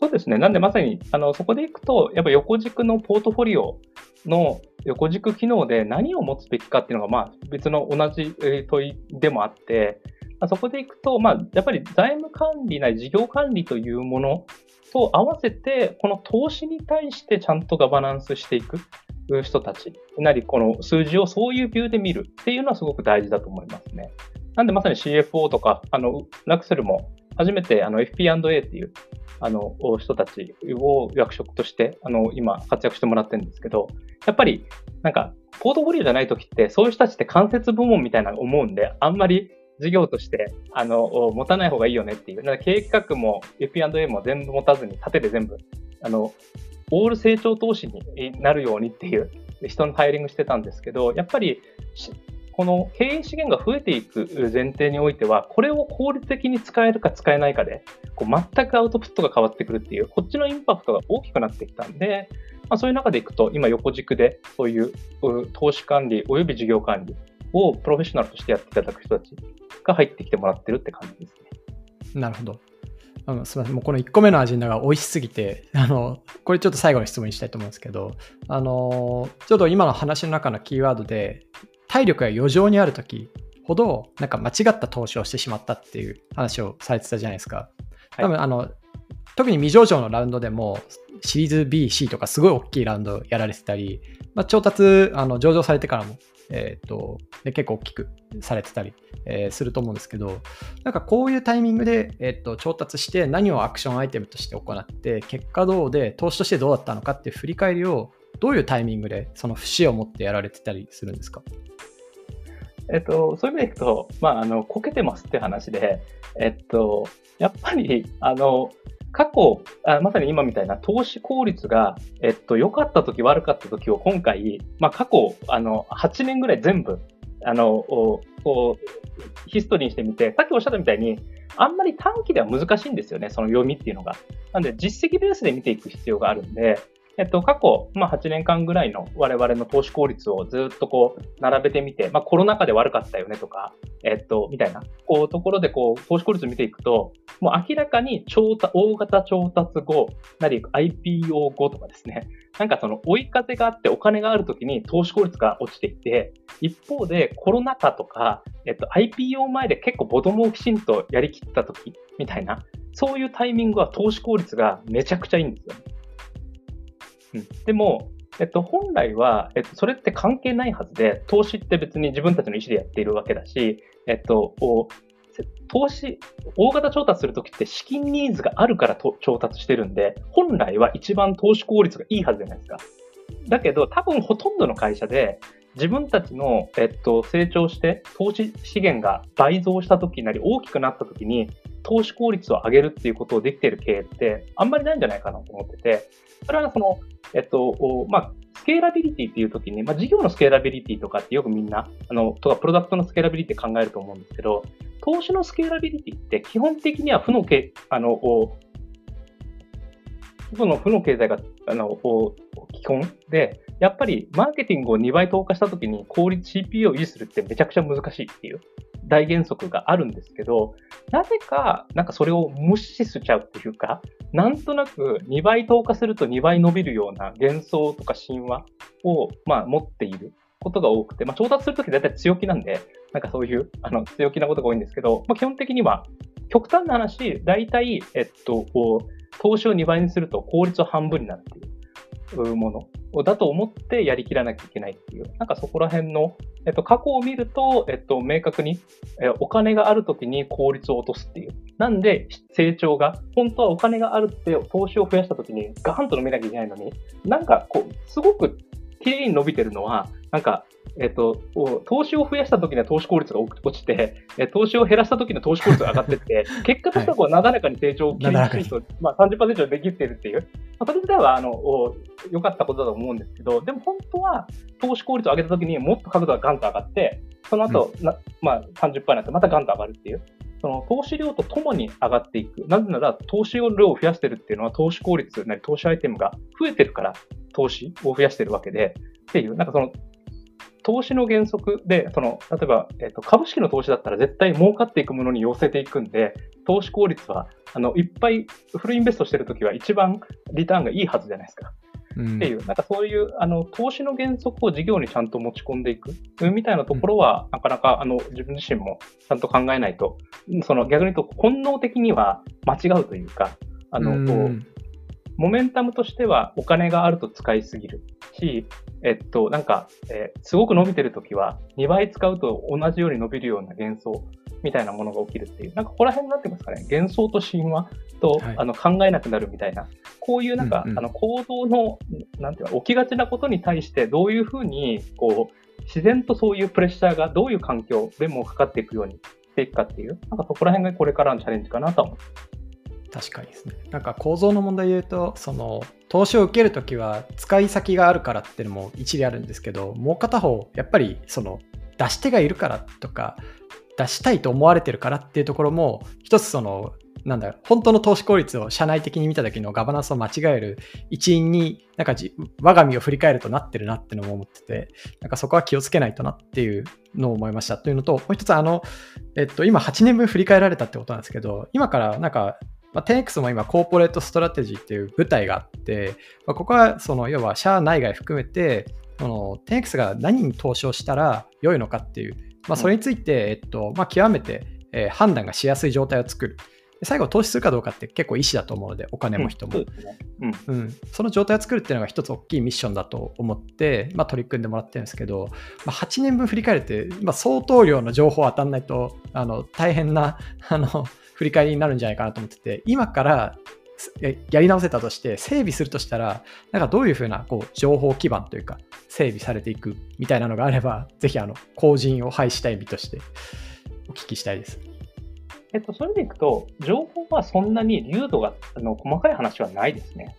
そうですね。なんでまさに、あの、そこでいくと、やっぱ横軸のポートフォリオの横軸機能で何を持つべきかっていうのが、まあ、別の同じ問いでもあって、まあ、そこでいくと、まあ、やっぱり財務管理なり事業管理というものと合わせて、この投資に対してちゃんとガバナンスしていく。人たちなり、この数字をそういうビューで見るっていうのはすごく大事だと思いますね。なんでまさに CFO とか、あの、ラクセルも初めてあの FP&A っていうあの人たちを役職としてあの今活躍してもらってるんですけど、やっぱりなんかポートフォリオじゃない時ってそういう人たちって間接部門みたいなの思うんで、あんまり事業としてあの持たない方がいいよねっていう。経営企画も FP&A も全部持たずに縦で全部あのオール成長投資になるようにっていう人のハイリングしてたんですけど、やっぱりこの経営資源が増えていく前提においては、これを効率的に使えるか使えないかで、こう全くアウトプットが変わってくるっていう、こっちのインパクトが大きくなってきたんで、まあ、そういう中でいくと、今横軸でそういう投資管理及び事業管理をプロフェッショナルとしてやっていただく人たちが入ってきてもらってるって感じですね。なるほど。あのすみません、もうこの1個目のアジェンダが美味しすぎて、あのこれちょっと最後の質問にしたいと思うんですけど、あのちょうど今の話の中のキーワードで、体力が余剰にあるときほど、なんか間違った投資をしてしまったっていう話をされてたじゃないですか。多分、はい、あの特に未上場のラウンドでも、シリーズ B、C とかすごい大きいラウンドやられてたり、まあ、調達あの上場されてからもえーと、で結構大きくされてたり、えー、すると思うんですけど、なんかこういうタイミングで、えーと、調達して何をアクションアイテムとして行って、結果どうで、投資としてどうだったのかっていう振り返りを、どういうタイミングでその節を持ってやられてたりするんですか？えっと、そういう意味でいくと、まあ、あの、こけてますって話で、えっと、やっぱり、あの、過去あ、まさに今みたいな投資効率が、えっと、良かった時悪かった時を今回、まあ、過去、あの、8年ぐらい全部、あの、こうヒストリーにしてみて、さっきおっしゃったみたいに、あんまり短期では難しいんですよね、その読みっていうのが。なんで、実績ベースで見ていく必要があるんで、えっと、過去、まあ、8年間ぐらいの我々の投資効率をずっとこう、並べてみて、まあ、コロナ禍で悪かったよねとか、えっと、みたいな、こう、ところでこう、投資効率を見ていくと、もう明らかに調達、大型調達後、なり IPO 後とかですね、なんかその追い風があってお金があるときに投資効率が落ちていて、一方でコロナ禍とか、えっと、IPO 前で結構ボトムをきちんとやりきったとき、みたいな、そういうタイミングは投資効率がめちゃくちゃいいんですよ。ねでも、えっと、本来は、えっと、それって関係ないはずで、投資って別に自分たちの意思でやっているわけだし、えっと、投資、大型調達するときって資金ニーズがあるから調達してるんで、本来は一番投資効率がいいはずじゃないですか。だけど、多分ほとんどの会社で、自分たちの、えっと、成長して投資資源が倍増した時なり大きくなった時に投資効率を上げるっていうことをできてる経営ってあんまりないんじゃないかなと思ってて、それはそのえっと、まあ、スケーラビリティっていうときに、まあ、事業のスケーラビリティとかってよくみんな、あの、とか、プロダクトのスケーラビリティ考えると思うんですけど、投資のスケーラビリティって基本的には負のけ、あの、負の負の経済が、あの、基本で、やっぱりマーケティングを2倍投下したときに効率 CPU を維持するってめちゃくちゃ難しいっていう。大原則があるんですけど、なぜか、なんかそれを無視しちゃうっていうか、なんとなく2倍投下すると2倍伸びるような幻想とか神話を、まあ、持っていることが多くて、まあ、調達するとき大体強気なんで、なんかそういうあの強気なことが多いんですけど、まあ、基本的には、極端な話、大体、えっと、投資を2倍にすると効率を半分になるっていう。ものだと思ってやりきらなきゃいけないっていう、なんかそこら辺の、えっと、過去を見ると、えっと、明確に、えお金があるときに効率を落とすっていう。なんで、成長が、本当はお金があるって投資を増やしたときにガーンと伸びなきゃいけないのに、なんかこう、すごく綺麗に伸びてるのは、なんかえっと、投資を増やした時には投資効率が落ちて、投資を減らした時には投資効率が上がっていって、[laughs] 結果としてはこうなだらかに成長を切りきと、まあ、30%以上できているっていう、まあ、それ自体はあの良かったことだと思うんですけど、でも本当は投資効率を上げた時にもっと角度がガンと上がって、その後、うん、なまあ30%になってまたガンと上がるっていう。その投資量とともに上がっていく。なぜなら、投資量を増やしてるっていうのは、投資効率なり投資アイテムが増えてるから、投資を増やしてるわけで、っていう、なんかその投資の原則で、その例えば、えーと、株式の投資だったら絶対儲かっていくものに寄せていくんで、投資効率はあのいっぱいフルインベストしてるときは一番リターンがいいはずじゃないですか。うん、っていう、なんかそういうあの投資の原則を事業にちゃんと持ち込んでいくみたいなところは、うん、なかなかあの自分自身もちゃんと考えないと、その逆に言うと本能的には間違うというか、あの、うん、モメンタムとしてはお金があると使いすぎるし、えっと、なんか、えー、すごく伸びてるときは、2倍使うと同じように伸びるような幻想みたいなものが起きるっていう、なんかここら辺になってますかね、幻想と神話と、はい、あの考えなくなるみたいな、こういうなんか、うんうん、あの行動の、なんていうか、起きがちなことに対して、どういうふうに、こう、自然とそういうプレッシャーがどういう環境でもかかっていくようにしていくかっていう、なんかそこら辺がこれからのチャレンジかなと思います。確かにですね。なんか構造の問題で言うと、その投資を受けるときは使い先があるからっていうのも一理あるんですけど、もう片方、やっぱりその出し手がいるからとか、出したいと思われてるからっていうところも、一つそのなんだ、本当の投資効率を社内的に見た時のガバナンスを間違える一因に、なんか我が身を振り返るとなってるなってのも思ってて、なんかそこは気をつけないとなっていうのを思いました。というのと、もう一つ、あの、えっと、今8年分振り返られたってことなんですけど、今からなんか、まあ、10X も今、 corporate strategy っていう部隊があって、まあ、ここはその要は社内外含めて、その 10X が何に投資をしたら良いのかっていう、まあ、それについて、えっとまあ、極めて、えー、判断がしやすい状態を作る。最後、投資するかどうかって結構意思だと思うので、お金も人も。うん、うん、その状態を作るっていうのが一つ大きいミッションだと思って、まあ、取り組んでもらってるんですけど、まあ、8年分振り返るって、まあ、相当量の情報を当たらないとあの大変な [laughs] あの振り返りになるんじゃないかなと思ってて、今からやり直せたとして整備するとしたら、なんかどういうふうなこう情報基盤というか整備されていくみたいなのがあれば、ぜひあの後人を廃したい身としてお聞きしたいです。えっと、それでいくと、情報はそんなに流度があの細かい話はないですね。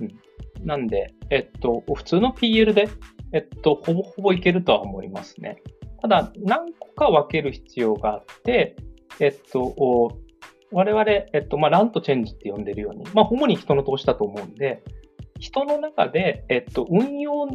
うん。なんで、えっと、普通の PL で、えっと、ほぼほぼいけるとは思いますね。ただ、何個か分ける必要があって、えっと、我々、えっと、まあ、ランとチェンジって呼んでるように、まあ、主に人の投資だと思うんで、人の中で、えっと、運用、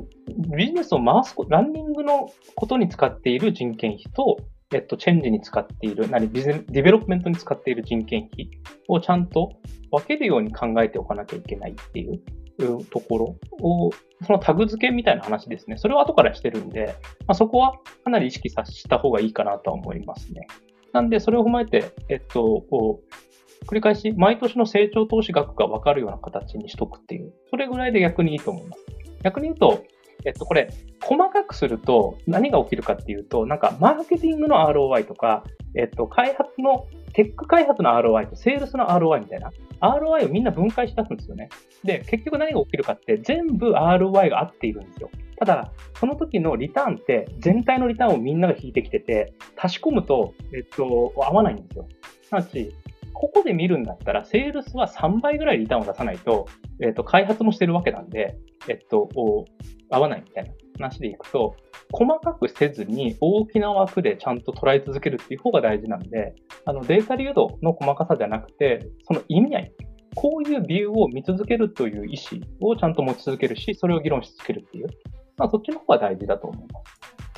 ビジネスを回すこ、ランニングのことに使っている人件費と、えっと、チェンジに使っている、何、 business development に使っている人件費をちゃんと分けるように考えておかなきゃいけないっていうところを、そのタグ付けみたいな話ですね。それを後からしてるんで、まあ、そこはかなり意識させた方がいいかなとは思いますね。なんで、それを踏まえて、えっと、こう繰り返し、毎年の成長投資額が分かるような形にしとくっていう、それぐらいで逆にいいと思います。逆に言うと、えっと、これ、細かくすると何が起きるかっていうと、なんか、マーケティングの ROI とか、えっと、開発の、テック開発の ROI とセールスの ROI みたいな、ROI をみんな分解し出すんですよね。で、結局何が起きるかって、全部 ROI が合っているんですよ。ただ、その時のリターンって、全体のリターンをみんなが引いてきてて、足し込むと、えっと、合わないんですよ。すなわち、ここで見るんだったら、セールスは3倍ぐらいリターンを出さないと、えっと、開発もしてるわけなんで、えっと、合わないみたいな話でいくと、細かくせずに大きな枠でちゃんと捉え続けるっていう方が大事なんで、あのデータ流動の細かさじゃなくて、その意味合い、こういうビューを見続けるという意思をちゃんと持ち続けるし、それを議論し続けるっていう、まあ、そっちの方が大事だと思いま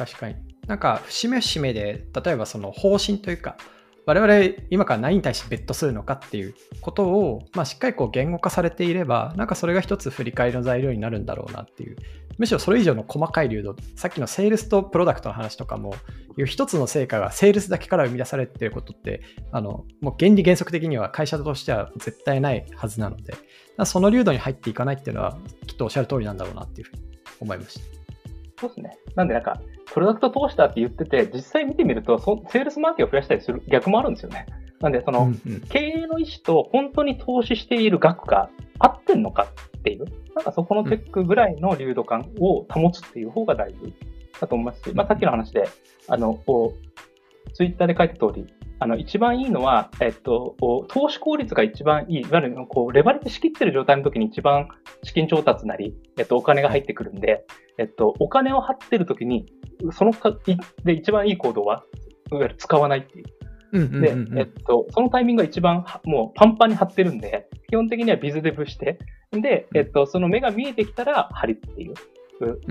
す。確かに。なんか、節目節目で、例えばその方針というか、我々今から何に対してベットするのかっていうことを、まあ、しっかりこう言語化されていれば、なんかそれが一つ振り返りの材料になるんだろうなっていう。むしろそれ以上の細かい流動、さっきのセールスとプロダクトの話とかも、いう一つの成果がセールスだけから生み出されていることって、あのもう原理原則的には会社としては絶対ないはずなので、その流動に入っていかないっていうのは、きっとおっしゃる通りなんだろうなっていうふうに思いました。そうですね。なんでなんか、プロダクト通したって言ってて、実際見てみると、そセールスマーケを増やしたりする逆もあるんですよね。なんで、その、うんうん、経営の意思と本当に投資している額が合ってんのかっていう、なんかそこのチェックぐらいの流動感を保つっていう方が大事だと思いますし、まあ、さっきの話で、あの、ツイッターで書いた通り、あの、一番いいのは、えっと、投資効率が一番いい、いわゆる、こう、レバレッジしきってる状態の時に一番資金調達なり、えっと、お金が入ってくるんで、えっと、お金を張ってる時に、そのか、で、一番いい行動は、いわゆる使わないっていう。で、えっと、そのタイミングが一番もうパンパンに張ってるんで、基本的にはビズデブして、で、えっと、その目が見えてきたら張りっていう。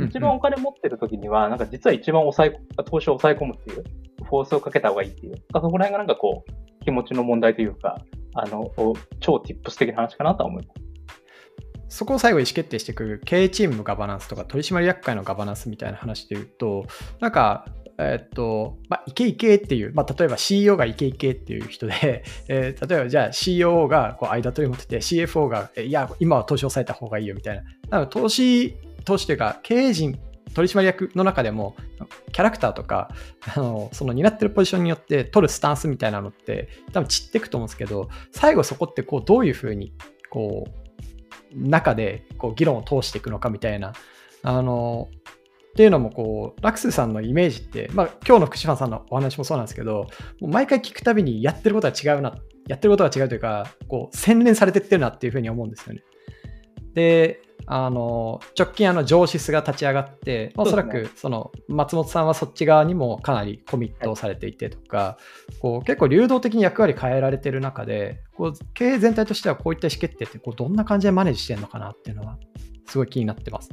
一番お金持ってる時には、なんか実は一番抑え、投資を抑え込むっていう、フォースをかけた方がいいっていう、そこら辺がなんかこう、気持ちの問題というか、あの、超ティップス的な話かなとは思います。そこを最後意思決定してくる経営チームのガバナンスとか取締役会のガバナンスみたいな話で言うと、なんか、えっと、まあ、いけいけっていう、まあ、例えば CEO がいけいけっていう人で、えー、例えばじゃあ CEO がこう間取り持ってて、CFO が、いや、今は投資を抑えた方がいいよみたいな。なの投資、投資というか、経営陣、取締役の中でも、キャラクターとか、あのその担ってるポジションによって取るスタンスみたいなのって、多分散っていくと思うんですけど、最後そこってこうどういうふうにこう中でこう議論を通していくのかみたいな、あの、っていうのもこう、ラクスさんのイメージって、まあ今日の福島さんのお話もそうなんですけど、毎回聞くたびにやってることは違うな、やってることは違うというか、こう、洗練されてってるなっていうふうに思うんですよね。で、あの直近あの上司が立ち上がって、おそらくその松本さんはそっち側にもかなりコミットをされていてとか、こう結構流動的に役割変えられてる中で、こう経営全体としてはこういった意思決定ってこうどんな感じでマネージしてるのかなっていうのは、すごい気になってます。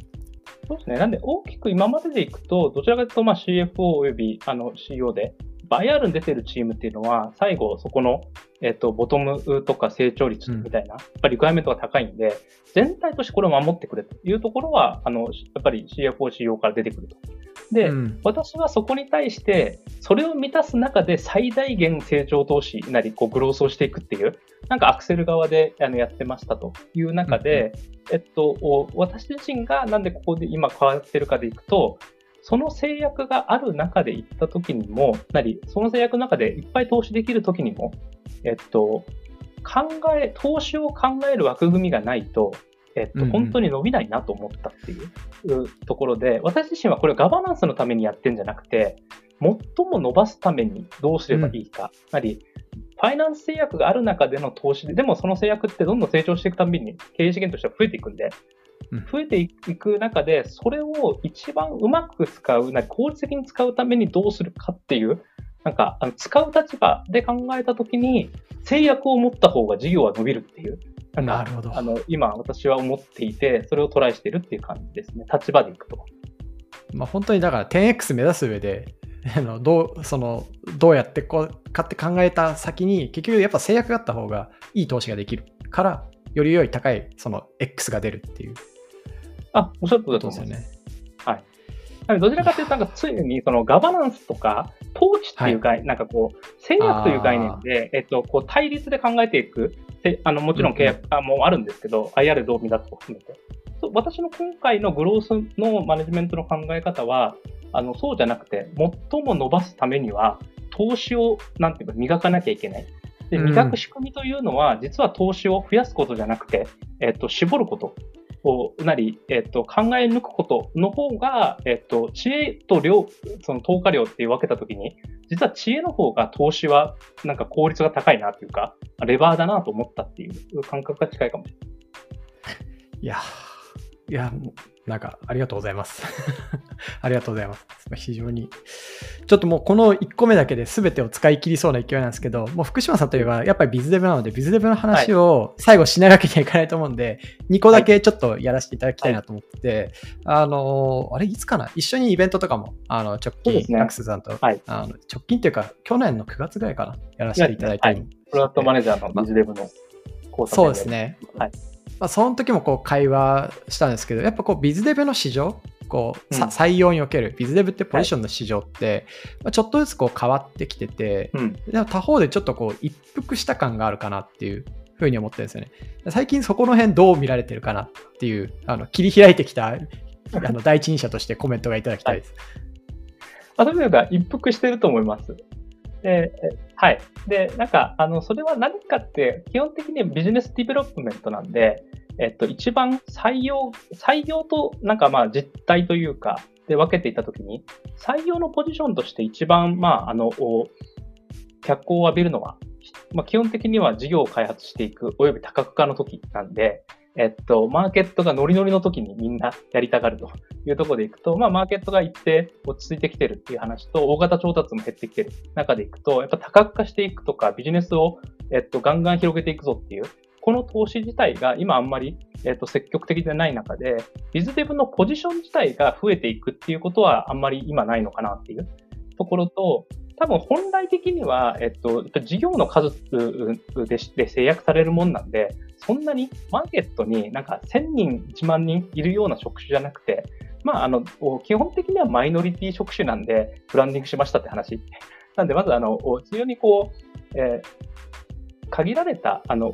そうですね。なんで、大きく今まででいくと、どちらかというと、まあ、CFO およびあの CEO で、バイアールに出てるチームっていうのは、最後、そこの、えっと、ボトムとか成長率みたいな、やっぱりリクエアメントが高いんで、全体としてこれを守ってくれというところは、あの、やっぱり CFO、CEO から出てくると。で、うん。私はそこに対して、それを満たす中で最大限成長投資なり、こう、グロースをしていくっていう、なんかアクセル側であのやってましたという中で、えっと、お私自身がなんでここで今変わってるかでいくと、その制約がある中で行った時にも、なり、その制約の中でいっぱい投資できる時にも、えっと、考え、投資を考える枠組みがないと、えっと、うんうん。本当に伸びないなと思ったっていううところで、私自身はこれガバナンスのためにやってんじゃなくて、最も伸ばすためにどうすればいいか、なり、ファイナンス制約がある中での投資で、でもその制約ってどんどん成長していくたびに経営資源としては増えていくんで、うん増えていく中で、それを一番うまく使う、なり効率的に使うためにどうするかっていう、なんか、あの使う立場で考えたときに、制約を持った方が事業は伸びるっていう、なるほどあの今私は思っていて、それをトライしてるっていう感じですね。立場でいくと。まあ、本当にだから 10X 目指す上で、[laughs] あのどうそのどうやってこうかって考えた先に、結局やっぱ制約があった方がいい投資ができるから、より良い高いその X が出るっていうあ、おっしゃるとこりだと思います。とですよね。なのでどちらかというと、なんか常にそのガバナンスとか、統治っていう概、なんかこう、制約という概念で、えっと、こう対立で考えていく、せあのもちろん契約あもあるんですけど、IR どう見出すと含めて。そう私の今回のグロースのマネジメントの考え方は、あのそうじゃなくて、最も伸ばすためには、投資を、なんていうか、磨かなきゃいけない。で、うん磨く仕組みというのは、実は投資を増やすことじゃなくて、えっと、絞ることをなり、えっと、考え抜くことの方が、えっと、知恵と量、その投下量って分けたときに、実は知恵の方が投資はなんか効率が高いなっていうか、レバーだなと思ったっていう感覚が近いかもしれない。いやー、いや、なんかありがとうございます。[laughs] ありがとうございます。非常に。ちょっともうこの1個目だけで全てを使い切りそうな勢いなんですけど、もう福島さんといえばやっぱりビズデブなので、ビズデブの話を最後しなきゃいけないと思うんで、2個だけちょっとやらせていただきたいなと思ってて、あのーあれいつかな？一緒にイベントとかも、あの、直近、ね。アクセさんと、はい。あの直近っていうか、去年の9月ぐらいかな、やらせていただいてプロダクトマネージャーのビズデブの講座そうです。ね。はい。まあ、その時もこう会話したんですけど、やっぱこうビズデブの市場、こうさうん採用におけるビズデブってポジションの市場って、まあ、ちょっとずつこう変わってきてて、うん。でも他方でちょっとこう一服した感があるかなっていうふうに思ってるんですよね。最近そこの辺どう見られてるかなっていう、あの切り開いてきた [laughs] あの第一人者としてコメントがいただきたいです。まあ、と一服してると思います。で、えはい。で、なんか、あの、それは何かって、基本的に business development なんで、えっと、一番採用、採用と、なんかまあ、実態というか、で分けていたときに、採用のポジションとして一番、まあ、あの、脚光を浴びるのは、まあ、基本的には事業を開発していく、および多角化の時なんで、えっと、マーケットがノリノリの時にみんなやりたがるというところでいくと、まあ、マーケットが一定落ち着いてきてるっていう話と、大型調達も減ってきてる中でいくと、やっぱ多角化していくとか、ビジネスを、えっと、ガンガン広げていくぞっていう、この投資自体が今あんまり、えっと、積極的でない中で、ビズデブのポジション自体が増えていくっていうことはあんまり今ないのかなっていうところと、多分本来的には、えっと、事業の数でで制約されるもんなんで、そんなにマーケットになんか1000人、1万人いるような職種じゃなくて、まあ、あの、基本的にはマイノリティ職種なんで、ブランディングしましたって話。なんで、まず、あの、非常にこう、えー限られた、あの、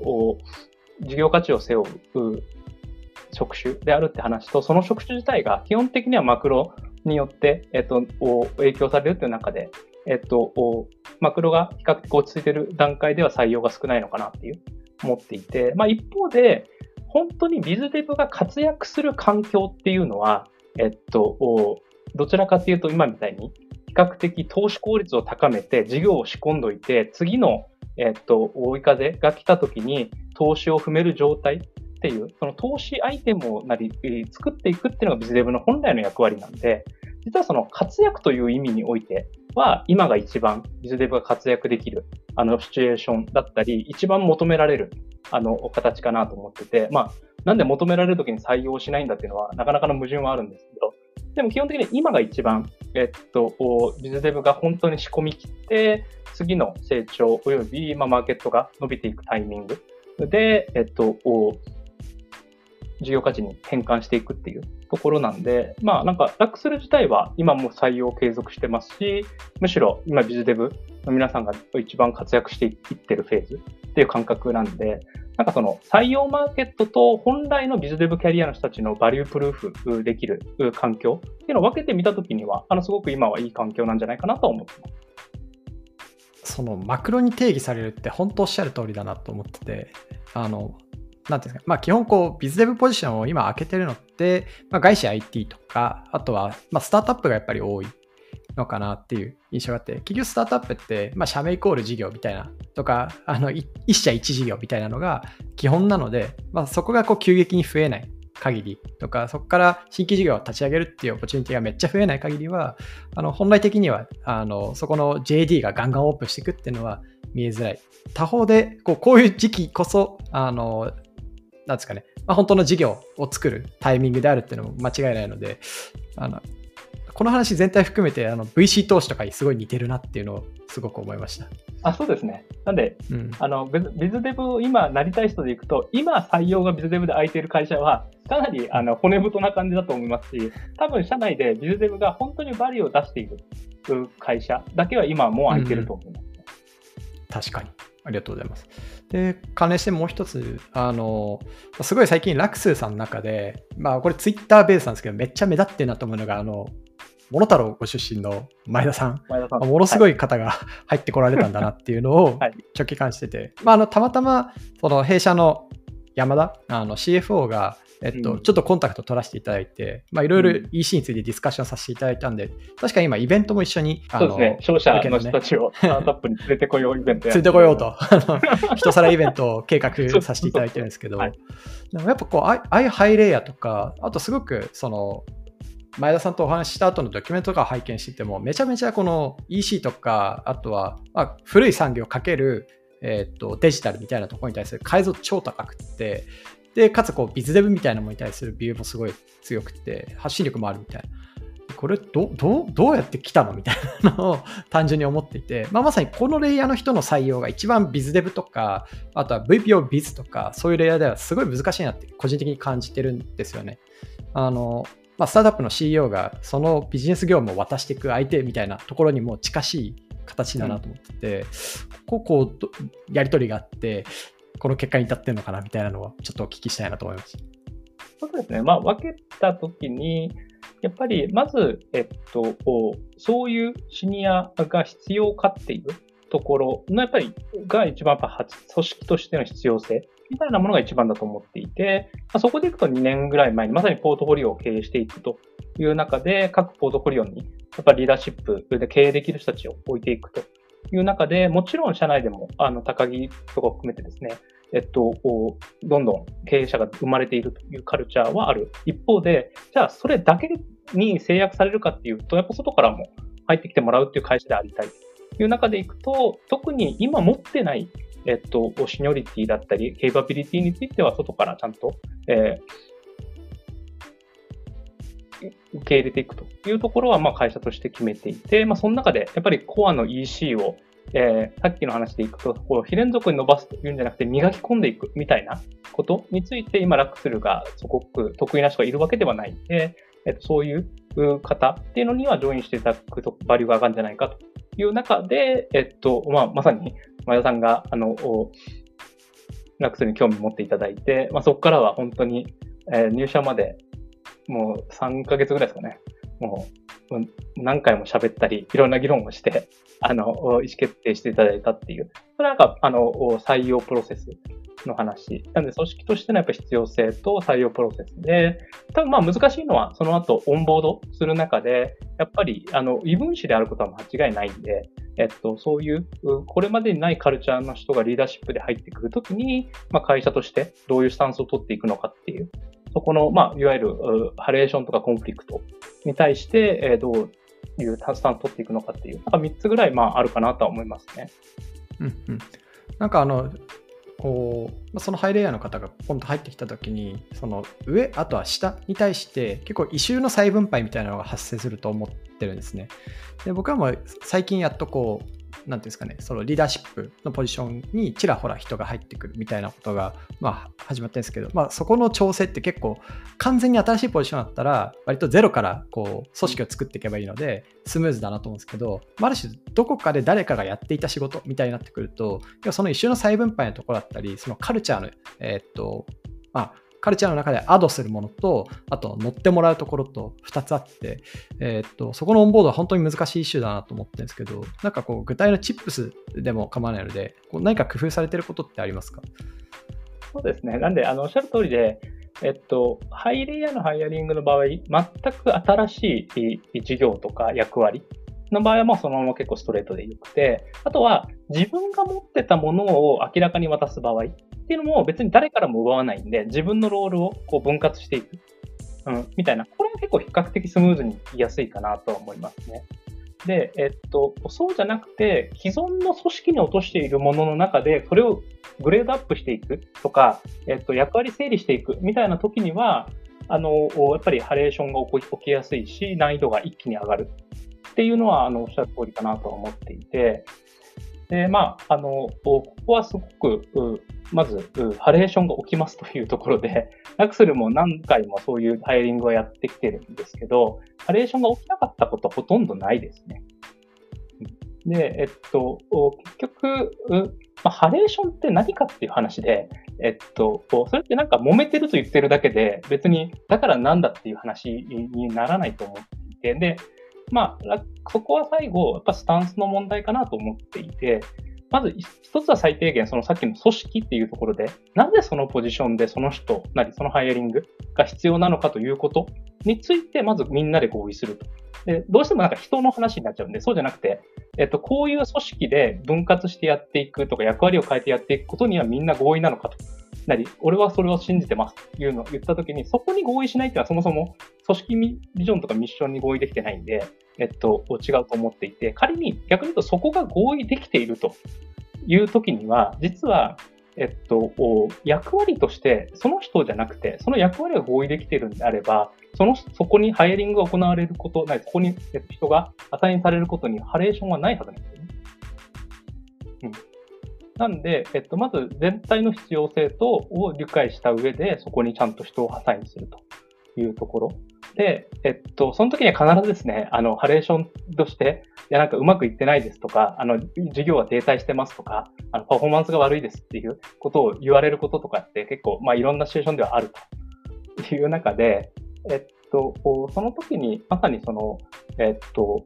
事業価値を背負う職種であるって話と、その職種自体が基本的にはマクロによって、えっと、影響されるという中で、えっと、マクロが比較的落ち着いている段階では採用が少ないのかなっていう思っていて、まあ一方で、本当にビズデブが活躍する環境っていうのは、えっと、どちらかというと今みたいに、比較的投資効率を高めて事業を仕込んどいて、次の、えっと、追い風が来た時に投資を踏める状態っていう、その投資アイテムをなり、作っていくっていうのがビズデブの本来の役割なんで、実はその活躍という意味においては、今が一番ビズデブが活躍できる、あの、シチュエーションだったり、一番求められる、あの、形かなと思ってて、まあ、なんで求められるときに採用しないんだっていうのは、なかなかの矛盾はあるんですけど、でも基本的に今が一番、えっと、ビズデブが本当に仕込み切って、次の成長及び、まあ、マーケットが伸びていくタイミング。で、えっと、事業価値に変換していくっていうところなんで、まあなんかラックスル自体は今も採用継続してますし、むしろ今ビズデブの皆さんが一番活躍していってるフェーズ。っていう感覚なんで、なんかその採用マーケットと本来のビズデブキャリアの人たちのバリュープルーフできる環境っていうのを分けてみたときには、あのすごく今はいい環境なんじゃないかなと思ってます。そのマクロに定義されるって本当おっしゃる通りだなと思ってて、あの、なんていうんですか、まあ基本こうビズデブポジションを今開けてるのって、まあ外資 IT とか、あとはまあスタートアップがやっぱり多いのかなっていう印象があって、結局スタートアップって、まあ社名イコール事業みたいなとか、あの一社一事業みたいなのが基本なので、まあそこがこう急激に増えない限りとか、そこから新規事業を立ち上げるっていうオポチュニティがめっちゃ増えない限りは、あの本来的にはあのそこの JD がガンガンオープンしていくっていうのは見えづらい。他方で、こうこういう時期こそ、あのなんですかね、まあ、本当の事業を作るタイミングであるっていうのも間違いないので、あのこの話全体含めてあの VC 投資とかにすごい似てるなっていうのをすごく思いました。あそうですね。なんで、うん、あのビズデブを今なりたい人でいくと、今採用がビズデブで空いている会社は、かなりあの骨太な感じだと思いますし、多分社内でビズデブが本当にバリを出している会社だけは今もう空いてると思います、うん、確かに。ありがとうございます。で、関連してもう一つ、あの、すごい最近、ラクスーさんの中で、まあ、これツイッターベースなんですけど、めっちゃ目立ってるなと思うのが、あの、モノタロウご出身の前田さん、前田さん。ものすごい方が入ってこられたんだなっていうのを [laughs] 直帰感してて、まあ、あのたまたまその弊社の山田あの CFO がえっと、うん、ちょっとコンタクト取らせていただいて、まあ、いろいろ EC についてディスカッションさせていただいたんで、確かに今、イベントも一緒に、そうですね、商社の人たちを [laughs] スタートアップに連れてこようイベント連れてこようと、[laughs] 一皿イベントを計画させていただいてるんですけど、はい、でもやっぱこう、ああいうハイレイヤーとか、あとすごく、その、前田さんとお話しした後のドキュメントとか拝見してても、めちゃめちゃこの EC とか、あとは、まあ、古い産業かける、えー、とデジタルみたいなところに対する解像超高くて、で、かつこうビズデブみたいなものに対するビューもすごい強くて、発信力もあるみたいな。これどどどうやって来たのみたいなのを [laughs] 単純に思っていて、まあ、まさにこのレイヤーの人の採用が一番ビズデブとか、あとは VPO ビズとか、そういうレイヤーではすごい難しいなって個人的に感じてるんですよね。あの、まあ、スタートアップの CEO がそのビジネス業務を渡していく相手みたいなところにも近しい形だなと思ってて、うん、こここうやり取りがあって、この結果に至ってるのかなみたいなのはちょっとお聞きしたいなと思います。そうですね。まあ、分けたときに、やっぱりまず、えっと、そういうシニアが必要かっていうところの、やっぱりが一番やっぱ組織としての必要性みたいなものが一番だと思っていて、まあ、そこでいくと2年ぐらい前にまさにポートフォリオを経営していくという中で、各ポートフォリオにやっぱりリーダーシップで経営できる人たちを置いていくという中で、もちろん社内でも、あの、高木とかを含めてですね、えっと、どんどん経営者が生まれているというカルチャーはある。一方で、じゃあそれだけに制約されるかっていうと、やっぱ外からも入ってきてもらうっていう会社でありたいという中でいくと、特に今持ってない、えっと、シニョリティだったり、ケイバビリティについては外からちゃんと、えー、受け入れていくというところは、まあ、会社として決めていて、まあ、その中でやっぱりコアの EC をえー、さっきの話でいくと、こう非連続に伸ばすというんじゃなくて磨き込んでいくみたいなことについて、今、ラックスルがすごく得意な人がいるわけではないんで、えっと、そういう方っていうのにはジョインしていただくとバリューが上がるんじゃないかと。いう中で、えっと、まあ、まさに前田さんが、あの、ラクスに興味を持っていただいて、まあ、そこからは本当に、えー、入社までもう3ヶ月ぐらいですかね。もう何回も喋ったり、いろんな議論をして、あの、意思決定していただいたっていう、それなんか、あの、採用プロセスの話。なので、組織としてのやっぱ必要性と採用プロセスで、多分まあ難しいのは、その後、オンボードする中で、やっぱり、あの、異分子であることは間違いないんで、えっと、そういう、これまでにないカルチャーの人がリーダーシップで入ってくるときに、まあ、会社としてどういうスタンスを取っていくのかっていう、そこの、まあ、いわゆるハレーションとかコンフリクトに対して、え、どういうスタンス取っていくのかっていう、なんか3つぐらい、まあ、あるかなとは思いますね。うんうん。なんかあの、こうそのハイレイヤーの方がポンと入ってきた時にその上あとは下に対して結構異臭の再分配みたいなのが発生すると思ってるんですねで僕はもう最近やっとこうなんていうんですかね、そのリーダーシップのポジションにちらほら人が入ってくるみたいなことが、まあ、始まってるんですけど、まあ、そこの調整って結構、完全に新しいポジションだったら、割とゼロからこう組織を作っていけばいいので、スムーズだなと思うんですけど、まある種、どこかで誰かがやっていた仕事みたいになってくると、その一周の再分配のところだったり、そのカルチャーの、えー、っと、まあ、カルチャーの中でアドするものと、あと乗ってもらうところと2つあって、えー、っと、そこのオンボードは本当に難しいイシューだなと思ってるんですけど、なんかこう、具体のチップスでも構わないので、こう何か工夫されてることってありますか？そうですね。なんで、あの、おっしゃる通りで、えっと、ハイレイヤーのハイアリングの場合、全く新しい事業とか役割の場合はもうそのまま結構ストレートでよくて、あとは自分が持ってたものを明らかに渡す場合っていうのも別に誰からも奪わないんで、自分のロールをこう分割していく。うん、みたいな。これは結構比較的スムーズにいやすいかなとは思いますね。で、えっと、そうじゃなくて、既存の組織に落としているものの中で、それをグレードアップしていくとか、えっと、役割整理していくみたいな時には、あの、やっぱりハレーションが起きやすいし、難易度が一気に上がるっていうのは、あの、おっしゃる通りかなと思っていて、で、まあ、あの、ここはすごく、まず、ハレーションが起きますというところで、[laughs] ラクスルも何回もそういうハイリングをやってきてるんですけど、ハレーションが起きなかったことはほとんどないですね。で、えっと、結局、まあ、ハレーションって何かっていう話で、えっと、それってなんか揉めてると言ってるだけで、別にだからなんだっていう話にならないと思っていて、で、まあ、そこは最後、やっぱスタンスの問題かなと思っていて、まず一つは最低限、そのさっきの組織っていうところで、なぜそのポジションでその人なり、そのハイアリングが必要なのかということについて、まずみんなで合意すると。でどうしてもなんか人の話になっちゃうんで、そうじゃなくて、えっと、こういう組織で分割してやっていくとか、役割を変えてやっていくことにはみんな合意なのかと。なり、俺はそれを信じてますというのを言ったときに、そこに合意しないっていうのはそもそも組織ビジョンとかミッションに合意できてないんで、えっと、違うと思っていて、仮に逆に言うとそこが合意できているというときには、実は、えっと、役割として、その人じゃなくて、その役割が合意できているんであれば、その、そこにハイアリングが行われること、そこに人がアサインされることにハレーションはないはずなんです。なんで、えっと、まず全体の必要性とを理解した上で、そこにちゃんと人をアサインするというところ。で、えっと、その時には必ずですね、あの、ハレーションとして、いや、なんかうまくいってないですとか、あの、授業は停滞してますとか、あの、パフォーマンスが悪いですっていうことを言われることとかって結構、まあ、いろんなシチュエーションではあるという中で、えっと、その時に、まさにその、えっと、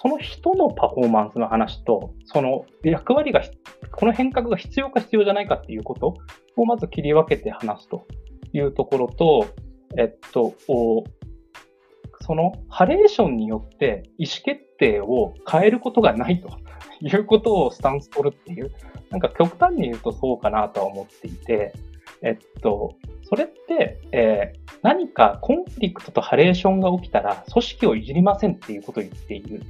その人のパフォーマンスの話と、その役割が、この変革が必要か必要じゃないかっていうことをまず切り分けて話すというところと、えっと、そのハレーションによって意思決定を変えることがないということをスタンス取るっていう、なんか極端に言うとそうかなとは思っていて、えっと、それって、えー、何かコンフリクトとハレーションが起きたら組織をいじりませんっていうことを言っている。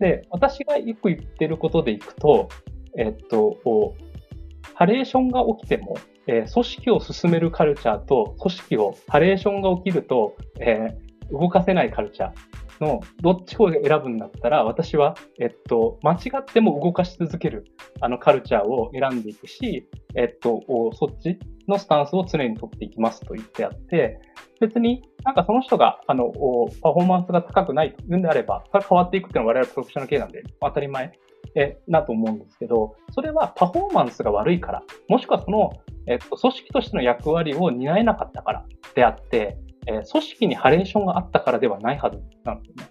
で、私がよく言ってることでいくと、えっと、ハレーションが起きても、えー、組織を進めるカルチャーと組織を、ハレーションが起きると、えー、動かせないカルチャー。のどっちを選ぶんだったら、私は、えっと、間違っても動かし続けるあのカルチャーを選んでいくし、えっと、そっちのスタンスを常に取っていきますと言ってあって、別になんかその人が、あの、パフォーマンスが高くないというんであれば、それ変わっていくっていうのは我々プロフェッショナル系なんで当たり前えだと思うんですけど、それはパフォーマンスが悪いから、もしくはその、えっと、組織としての役割を担えなかったからであって、えー、組織にハレーションがあったからではないはずなんですね。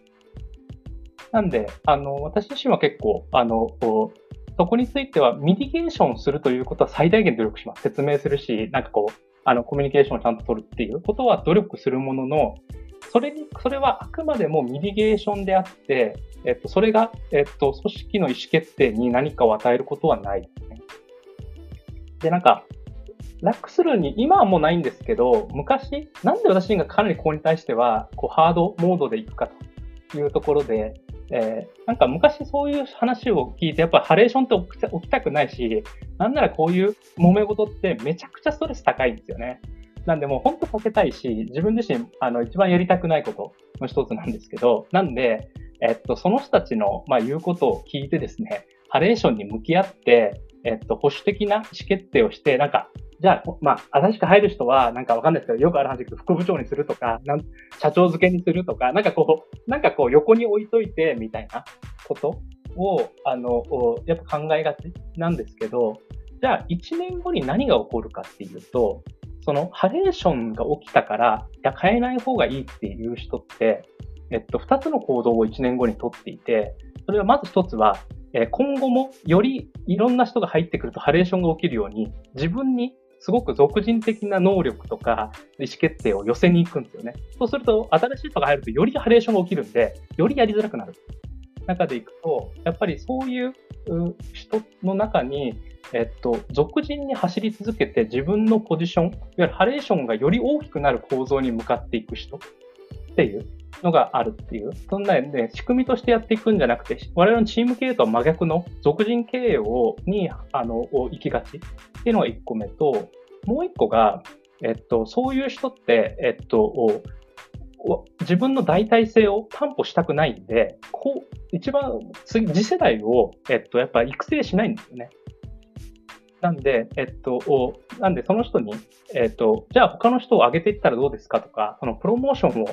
なんで、あの、私自身は結構、あの、こうそこについては mitigation するということは最大限努力します。説明するし、なんかこう、あの、コミュニケーションをちゃんと取るっていうことは努力するものの、それに、それはあくまでも mitigation であって、えっと、それが、えっと、組織の意思決定に何かを与えることはないですね。で、なんか、ラックスルーに、今はもうないんですけど、昔、なんで私がかなりここに対しては、こう、ハードモードでいくかというところで、えー、なんか昔そういう話を聞いて、やっぱハレーションって起きたくないし、なんならこういう揉め事ってめちゃくちゃストレス高いんですよね。なんでもう本当避けたいし、自分自身、あの、一番やりたくないことの一つなんですけど、なんで、えっと、その人たちの、まあ、言うことを聞いてですね、ハレーションに向き合って、えっと、保守的な意思決定をして、なんか、じゃあ、まあ、新しく入る人は、なんかわかんないですけど、よくある話だけど、副部長にするとか、なん社長付けにするとか、なんかこう、なんかこう、横に置いといて、みたいなことを、あの、やっぱ考えがちなんですけど、じゃあ、1年後に何が起こるかっていうと、その、ハレーションが起きたから、いや、変えない方がいいっていう人って、えっと、2つの行動を1年後にとっていて、それはまず1つは、え今後もよりいろんな人が入ってくるとハレーションが起きるように、自分にすごく俗人的な能力とか意思決定を寄せに行くんですよね。そうすると、新しい人が入るとよりハレーションが起きるんで、よりやりづらくなる。中でいくと、やっぱりそういう人の中に、えっと、俗人に走り続けて自分のポジション、いわゆるハレーションがより大きくなる構造に向かっていく人っていうのがあるっていう、そんなね、仕組みとしてやっていくんじゃなくて、我々のチーム経営とは真逆の俗人経営を、に、あの、行きがちっていうのが1個目と、もう1個が、えっと、そういう人って、えっと、自分の代替性を担保したくないんで、こう、一番次、次世代を、えっと、やっぱ育成しないんですよね。なんで、えっと、なんでその人に、えっと、じゃあ他の人を上げていったらどうですかとか、そのプロモーションを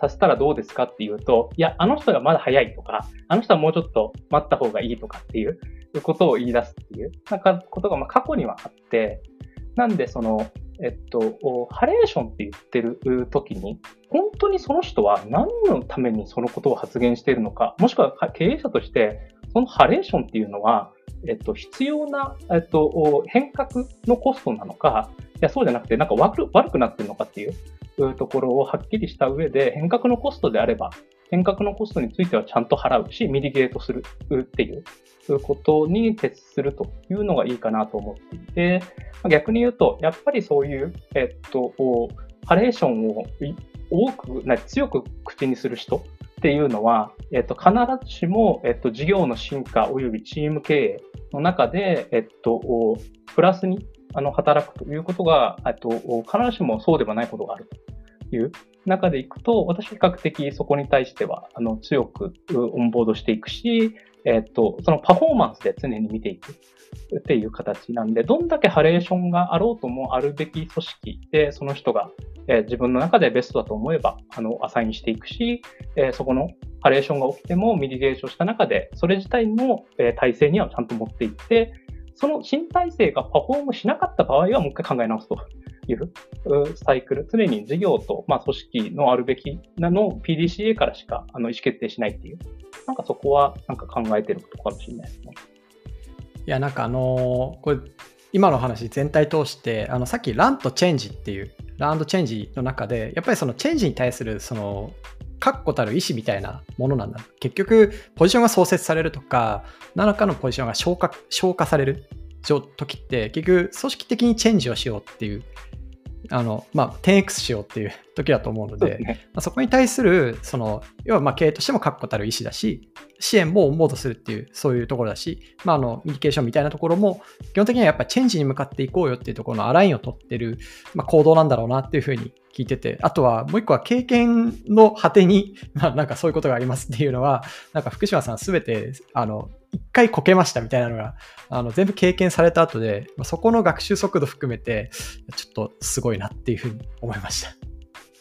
させたらどうですかっていうと、いや、あの人がまだ早いとか、あの人はもうちょっと待った方がいいとかっていうことを言い出すっていう、なんかことがまあ過去にはあって、なんでその、えっと、ハレーションって言ってる時に、本当にその人は何のためにそのことを発言しているのか、もしくは経営者として、そのハレーションっていうのは、えっと、必要な、えっと、変革のコストなのか、いや、そうじゃなくて、なんか悪悪くなってるのかっていうところをはっきりした上で、変革のコストであれば、変革のコストについてはちゃんと払うし、ミディゲートするっていうことに徹するというのがいいかなと思っていて、逆に言うと、やっぱりそういう、えっと、ハレーションを多く、強く口にする人っていうのは、えっと、必ずしも、えっと、事業の進化及びチーム経営の中で、えっと、プラスにあの働くということが、えっと、必ずしもそうではないことがあるという中でいくと、私は比較的そこに対しては、あの、強くオンボードしていくし、えっと、そのパフォーマンスで常に見ていくっていう形なんで、どんだけハレーションがあろうともあるべき組織で、その人が、えー、自分の中でベストだと思えば、あの、アサインしていくし、えー、そこのハレーションが起きてもミディゲーションした中で、それ自体の、えー、体制にはちゃんと持っていって、その新体制がパフォームしなかった場合はもう一回考え直すというサイクル。常に事業と、まあ、組織のあるべきなのを PDCA からしかあの意思決定しないっていう。なんかそこはなんか考えてることかもしれないですね。いや、なんかあのー、これ、今の話全体通して、あのさっきランとチェンジっていう、ランドチェンジの中で、やっぱりそのチェンジに対するその確固たる意思みたいなものなんだ。結局、ポジションが創設されるとか、何らかのポジションが消化消化される時って、結局、組織的にチェンジをしようっていうあの、まあ、10X しようっていう [laughs] 時だと思うので、そ、ね、まあ、そこに対する、その、要はまあ経営としても確固たる意思だし、支援もオンボードするっていう、そういうところだし、まあ、あの、ミニケーションみたいなところも、基本的にはやっぱチェンジに向かっていこうよっていうところのアラインを取ってる、まあ、行動なんだろうなっていうふうに聞いてて、あとはもう一個は経験の果てに、[laughs] まあ、なんかそういうことがありますっていうのは、なんか福島さんすべて、あの、一回こけましたみたいなのが、あの、全部経験された後で、まあ、そこの学習速度含めて、ちょっとすごいなっていうふうに思いました。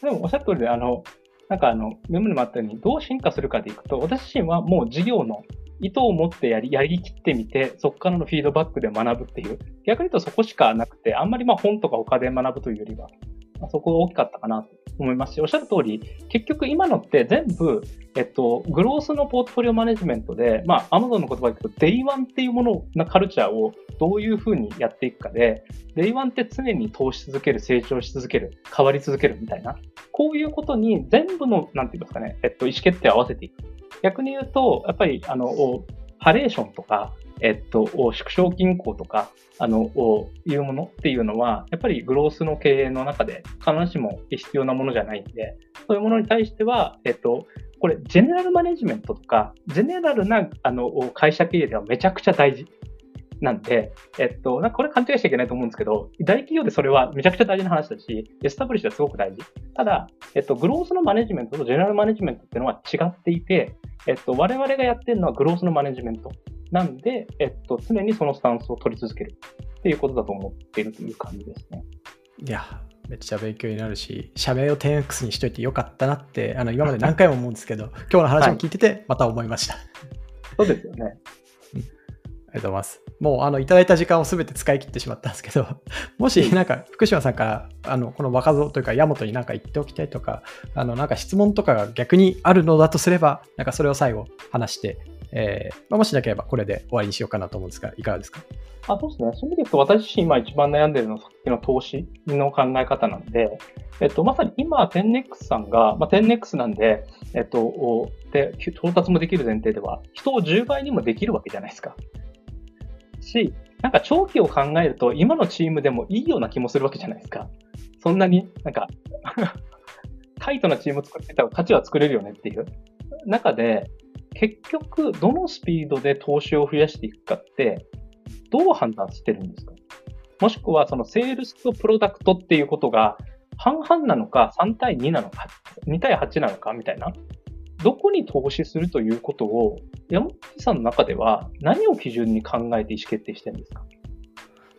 でもおっしゃる通りで、あの、なんかあの、メモにもあったように、どう進化するかでいくと、私自身はもう事業の意図を持ってやり、やりきってみて、そこからのフィードバックで学ぶっていう、逆に言うとそこしかなくて、あんまりまあ本とか他で学ぶというよりは、まあ、そこが大きかったかなと思いますし、おっしゃる通り、結局今のって全部、えっと、 growth の portfolio management で、まあ、アマゾンの言葉で言うと、 Day One っていうものなカルチャーをどういうふうにやっていくかで、 Day One って常に投資し続ける、成長し続ける、変わり続けるみたいな、こういうことに全部の、なんて言いますかね、えっと、意思決定を合わせていく。逆に言うと、やっぱり、あの、ハレーションとか、えっと、縮小均衡とか、あの、いうものっていうのは、やっぱりグロースの経営の中で必ずしも必要なものじゃないんで、そういうものに対しては、えっと、これ、ジェネラルマネジメントとか、ジェネラルな、あの、会社経営ではめちゃくちゃ大事。なんで、えっと、なんかこれ勘違いしちゃいけないと思うんですけど、大企業でそれはめちゃくちゃ大事な話だし、エスタブリッシュはすごく大事。ただ、えっと、グロースのマネジメントとジェネラルマネジメントっていうのは違っていて、えっと、我々がやってるのはグロースのマネジメント。なんで、えっと、常にそのスタンスを取り続けるっていうことだと思っているという感じですね。いや、めっちゃ勉強になるし、社名を 10X にしといてよかったなって、あの今まで何回も思うんですけど、今日の話を聞いてて、また思いました。はい、そうですよね。ありがとうございます。もう、あの、いただいた時間をすべて使い切ってしまったんですけど、[laughs] もし、なんか、福島さんから、あの、この若造というか、ヤモトになんか言っておきたいとか、あの、なんか質問とかが逆にあるのだとすれば、なんかそれを最後話して、えーまあ、もしなければこれで終わりにしようかなと思うんですが、いかがですか？あそうですね。そういう意味で言うと、私自身今一番悩んでるのはさっきの投資の考え方なんで、えっと、まさに今、テンネックスさんが、まあ、テンネックスなんで、えっと、で、到達もできる前提では、人を10倍にもできるわけじゃないですか。し、なんか長期を考えると、今のチームでもいいような気もするわけじゃないですか。そんなになんか [laughs] タイトなチームを作ってたら価値は作れるよねっていう中で、結局、どのスピードで投資を増やしていくかって、どう判断してるんですか？もしくは、そのセールスとプロダクトっていうことが半々なのか、3対2なのか、2対8なのかみたいな。どこに投資するということを、山本さんの中では何を基準に考えて意思決定してるんですか？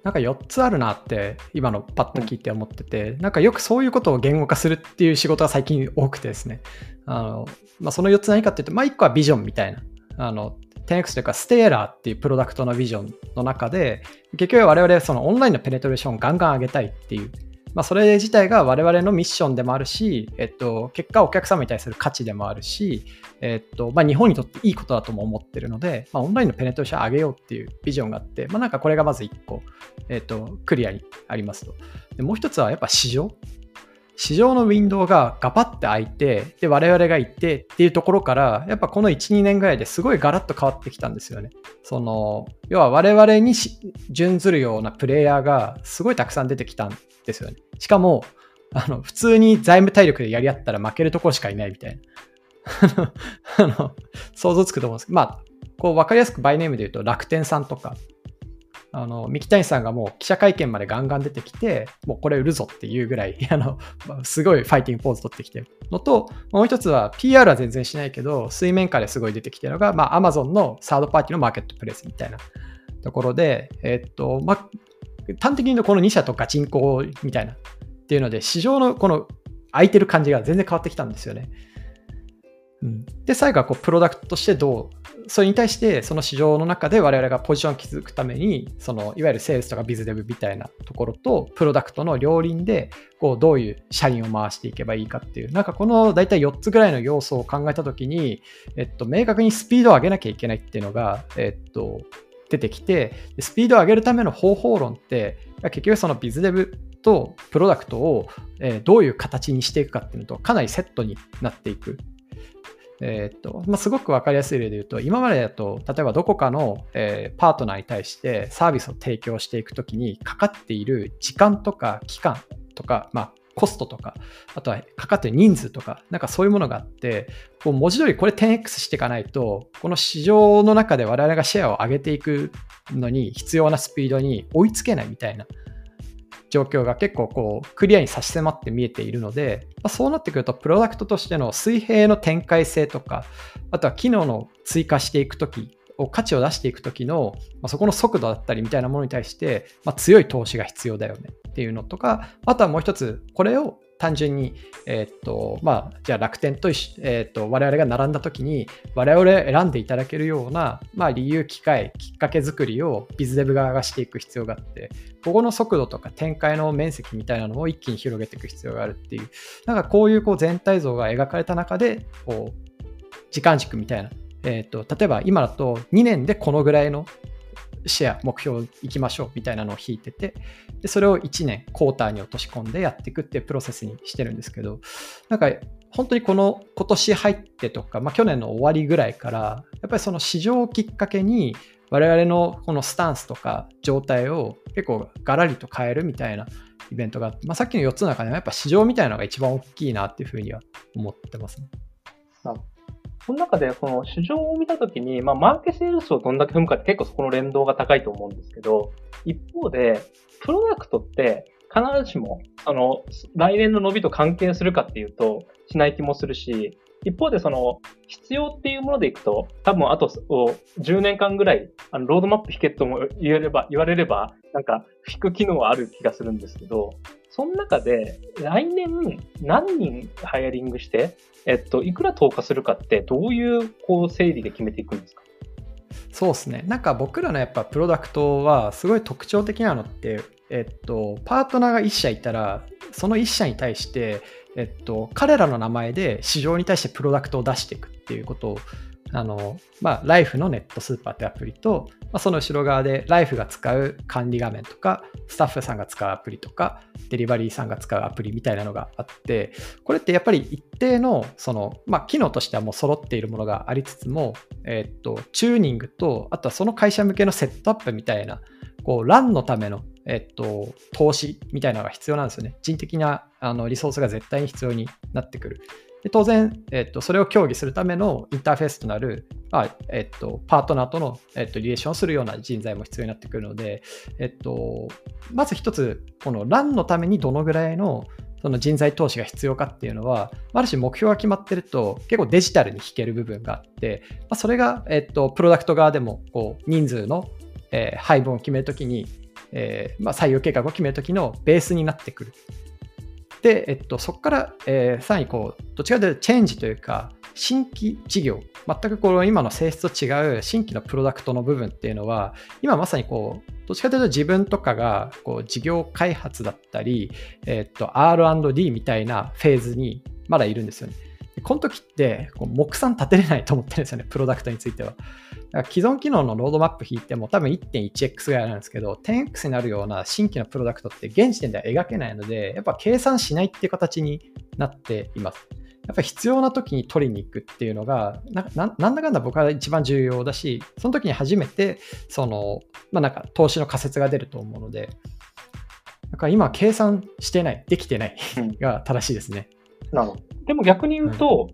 なんか4つあるなって今のパッと聞いて思ってて、うん、なんかよくそういうことを言語化するっていう仕事が最近多くてですね、あのまあ、その4つ何かっていうと、まあ、1個はビジョンみたいな、あの 10X というかステーラーっていうプロダクトのビジョンの中で、結局我々はそのオンラインのペネトレーションをガンガン上げたいっていうまあ、それ自体が我々のミッションでもあるし、えっと、結果お客様に対する価値でもあるし、えっとまあ、日本にとっていいことだとも思ってるので、まあ、オンラインのペネトレーションを上げようっていうビジョンがあって、まあ、なんかこれがまず1個、えっと、クリアにありますと。でもう1つはやっぱ市場。市場のウィンドウがガパッて開いて、で、我々が行ってっていうところから、やっぱこの1、2年ぐらいですごいガラッと変わってきたんですよね。その、要は我々に準ずるようなプレイヤーがすごいたくさん出てきたんですよね。しかも、あの、普通に財務体力でやり合ったら負けるところしかいないみたいな。[laughs] あの、想像つくと思うんですけど、まあ、こう分かりやすくバイネームで言うと楽天さんとか、あの、三木谷さんがもう記者会見までガンガン出てきて、もうこれ売るぞっていうぐらい、[laughs] あの、すごいファイティングポーズ取ってきてるのと、もう一つは PR は全然しないけど、水面下ですごい出てきてるのが、まあ、Amazon のサードパーティーのマーケットプレイスみたいなところで、えっと、まあ、端的に言うとこの2社とガチンコみたいなっていうので、市場のこの空いてる感じが全然変わってきたんですよね。で、最後はこうプロダクトとしてどうそれに対してその市場の中で我々がポジションを築くためにそのいわゆるセールスとかビズデブみたいなところとプロダクトの両輪でこうどういう社員を回していけばいいかっていうなんかこの大体4つぐらいの要素を考えた時に、えっと、明確にスピードを上げなきゃいけないっていうのが、えっと、出てきてスピードを上げるための方法論って結局そのビズデブとプロダクトをどういう形にしていくかっていうのとかなりセットになっていく。えー、っとまあ、すごく分かりやすい例で言うと、今までだと、例えばどこかの、えー、パートナーに対してサービスを提供していくときにかかっている時間とか期間とか、まあ、コストとか、あとはかかってる人数とか、なんかそういうものがあって、こう文字通りこれ 10X していかないと、この市場の中で我々がシェアを上げていくのに必要なスピードに追いつけないみたいな状況が結構こうクリアに差し迫って見えているので、まあ、そうなってくるとプロダクトとしての水平の展開性とかあとは機能の追加していく時を価値を出していく時の、まあ、そこの速度だったりみたいなものに対して、まあ、強い投資が必要だよねっていうのとかあとはもう一つこれを単純に、えっと、まあ、じゃあ楽天とえっと、我々が並んだ時に、我々選んでいただけるような、まあ、理由、機会、きっかけ作りをビズデブ側がしていく必要があって、ここの速度とか展開の面積みたいなのを一気に広げていく必要があるっていう、なんかこういうこう全体像が描かれた中で、こう、時間軸みたいな、えっと、例えば今だと2年でこのぐらいのシェア、目標いきましょうみたいなのを引いてて、でそれを1年、クォーターに落とし込んでやっていくっていうプロセスにしてるんですけど、なんか本当にこの今年入ってとか、まあ、去年の終わりぐらいから、やっぱりその市場をきっかけに、我々のこのスタンスとか状態を結構ガラリと変えるみたいなイベントがあって、まあ、さっきの4つの中でもやっぱ市場みたいなのが一番大きいなっていうふうには思ってますね。その中で、その市場を見たときに、まあ、マーケセールスをどんだけ踏むかって結構そこの連動が高いと思うんですけど、一方で、プロダクトって必ずしも、あの、来年の伸びと関係するかっていうと、しない気もするし、一方でその必要っていうものでいくと、多分あと10年間ぐらい、あのロードマップ引けとも言えれば、言われれば、なんか引く機能はある気がするんですけど、その中で来年何人ハイアリングして、えっと、いくら投下するかってどういうこう整理で決めていくんですか？そうですね。なんか僕らのやっぱプロダクトはすごい特徴的なのって、えっと、パートナーが1社いたら、その1社に対して、えっと、彼らの名前で市場に対してプロダクトを出していくっていうことを、あの、まあ、ライフのネットスーパーってアプリと、まあ、その後ろ側でライフが使う管理画面とか、スタッフさんが使うアプリとか、デリバリーさんが使うアプリみたいなのがあって、これってやっぱり一定の、その、まあ、機能としてはもう揃っているものがありつつも、えっと、チューニングと、あとはその会社向けのセットアップみたいな、こう、ランのためのえっと、投資みたいなのが必要なんですよね。人的なあのリソースが絶対に必要になってくる。で当然、えっと、それを協議するためのインターフェースとなる、あえっと、パートナーとの、えっと、リレーションをするような人材も必要になってくるので、えっと、まず一つ、このランのためにどのぐらいのその人材投資が必要かっていうのは、ある種目標が決まってると結構デジタルに引ける部分があって、まあ、それが、えっと、プロダクト側でもこう人数の、えー、配分を決めるときにえー、まあ、採用計画を決めるときのベースになってくる。で、えっと、そこから、えー、さらにこう、どっちかというとチェンジというか、新規事業、全くこの今の性質と違う新規のプロダクトの部分っていうのは、今まさにこう、どっちかというと自分とかがこう事業開発だったり、えっと、R&D みたいなフェーズにまだいるんですよね。この時ってこう目算立てれないと思ってるんですよね、プロダクトについては。既存機能のロードマップ引いても多分 1.1x ぐらいなんですけど、10x になるような新規のプロダクトって現時点では描けないので、やっぱ計算しないっていう形になっています。やっぱ必要な時に取りに行くっていうのが、ななんだかんだ僕は一番重要だし、その時に初めて、その、まあなんか投資の仮説が出ると思うので、だから今計算してない、できてないが正しいですね。なるほど。でも逆に言うと、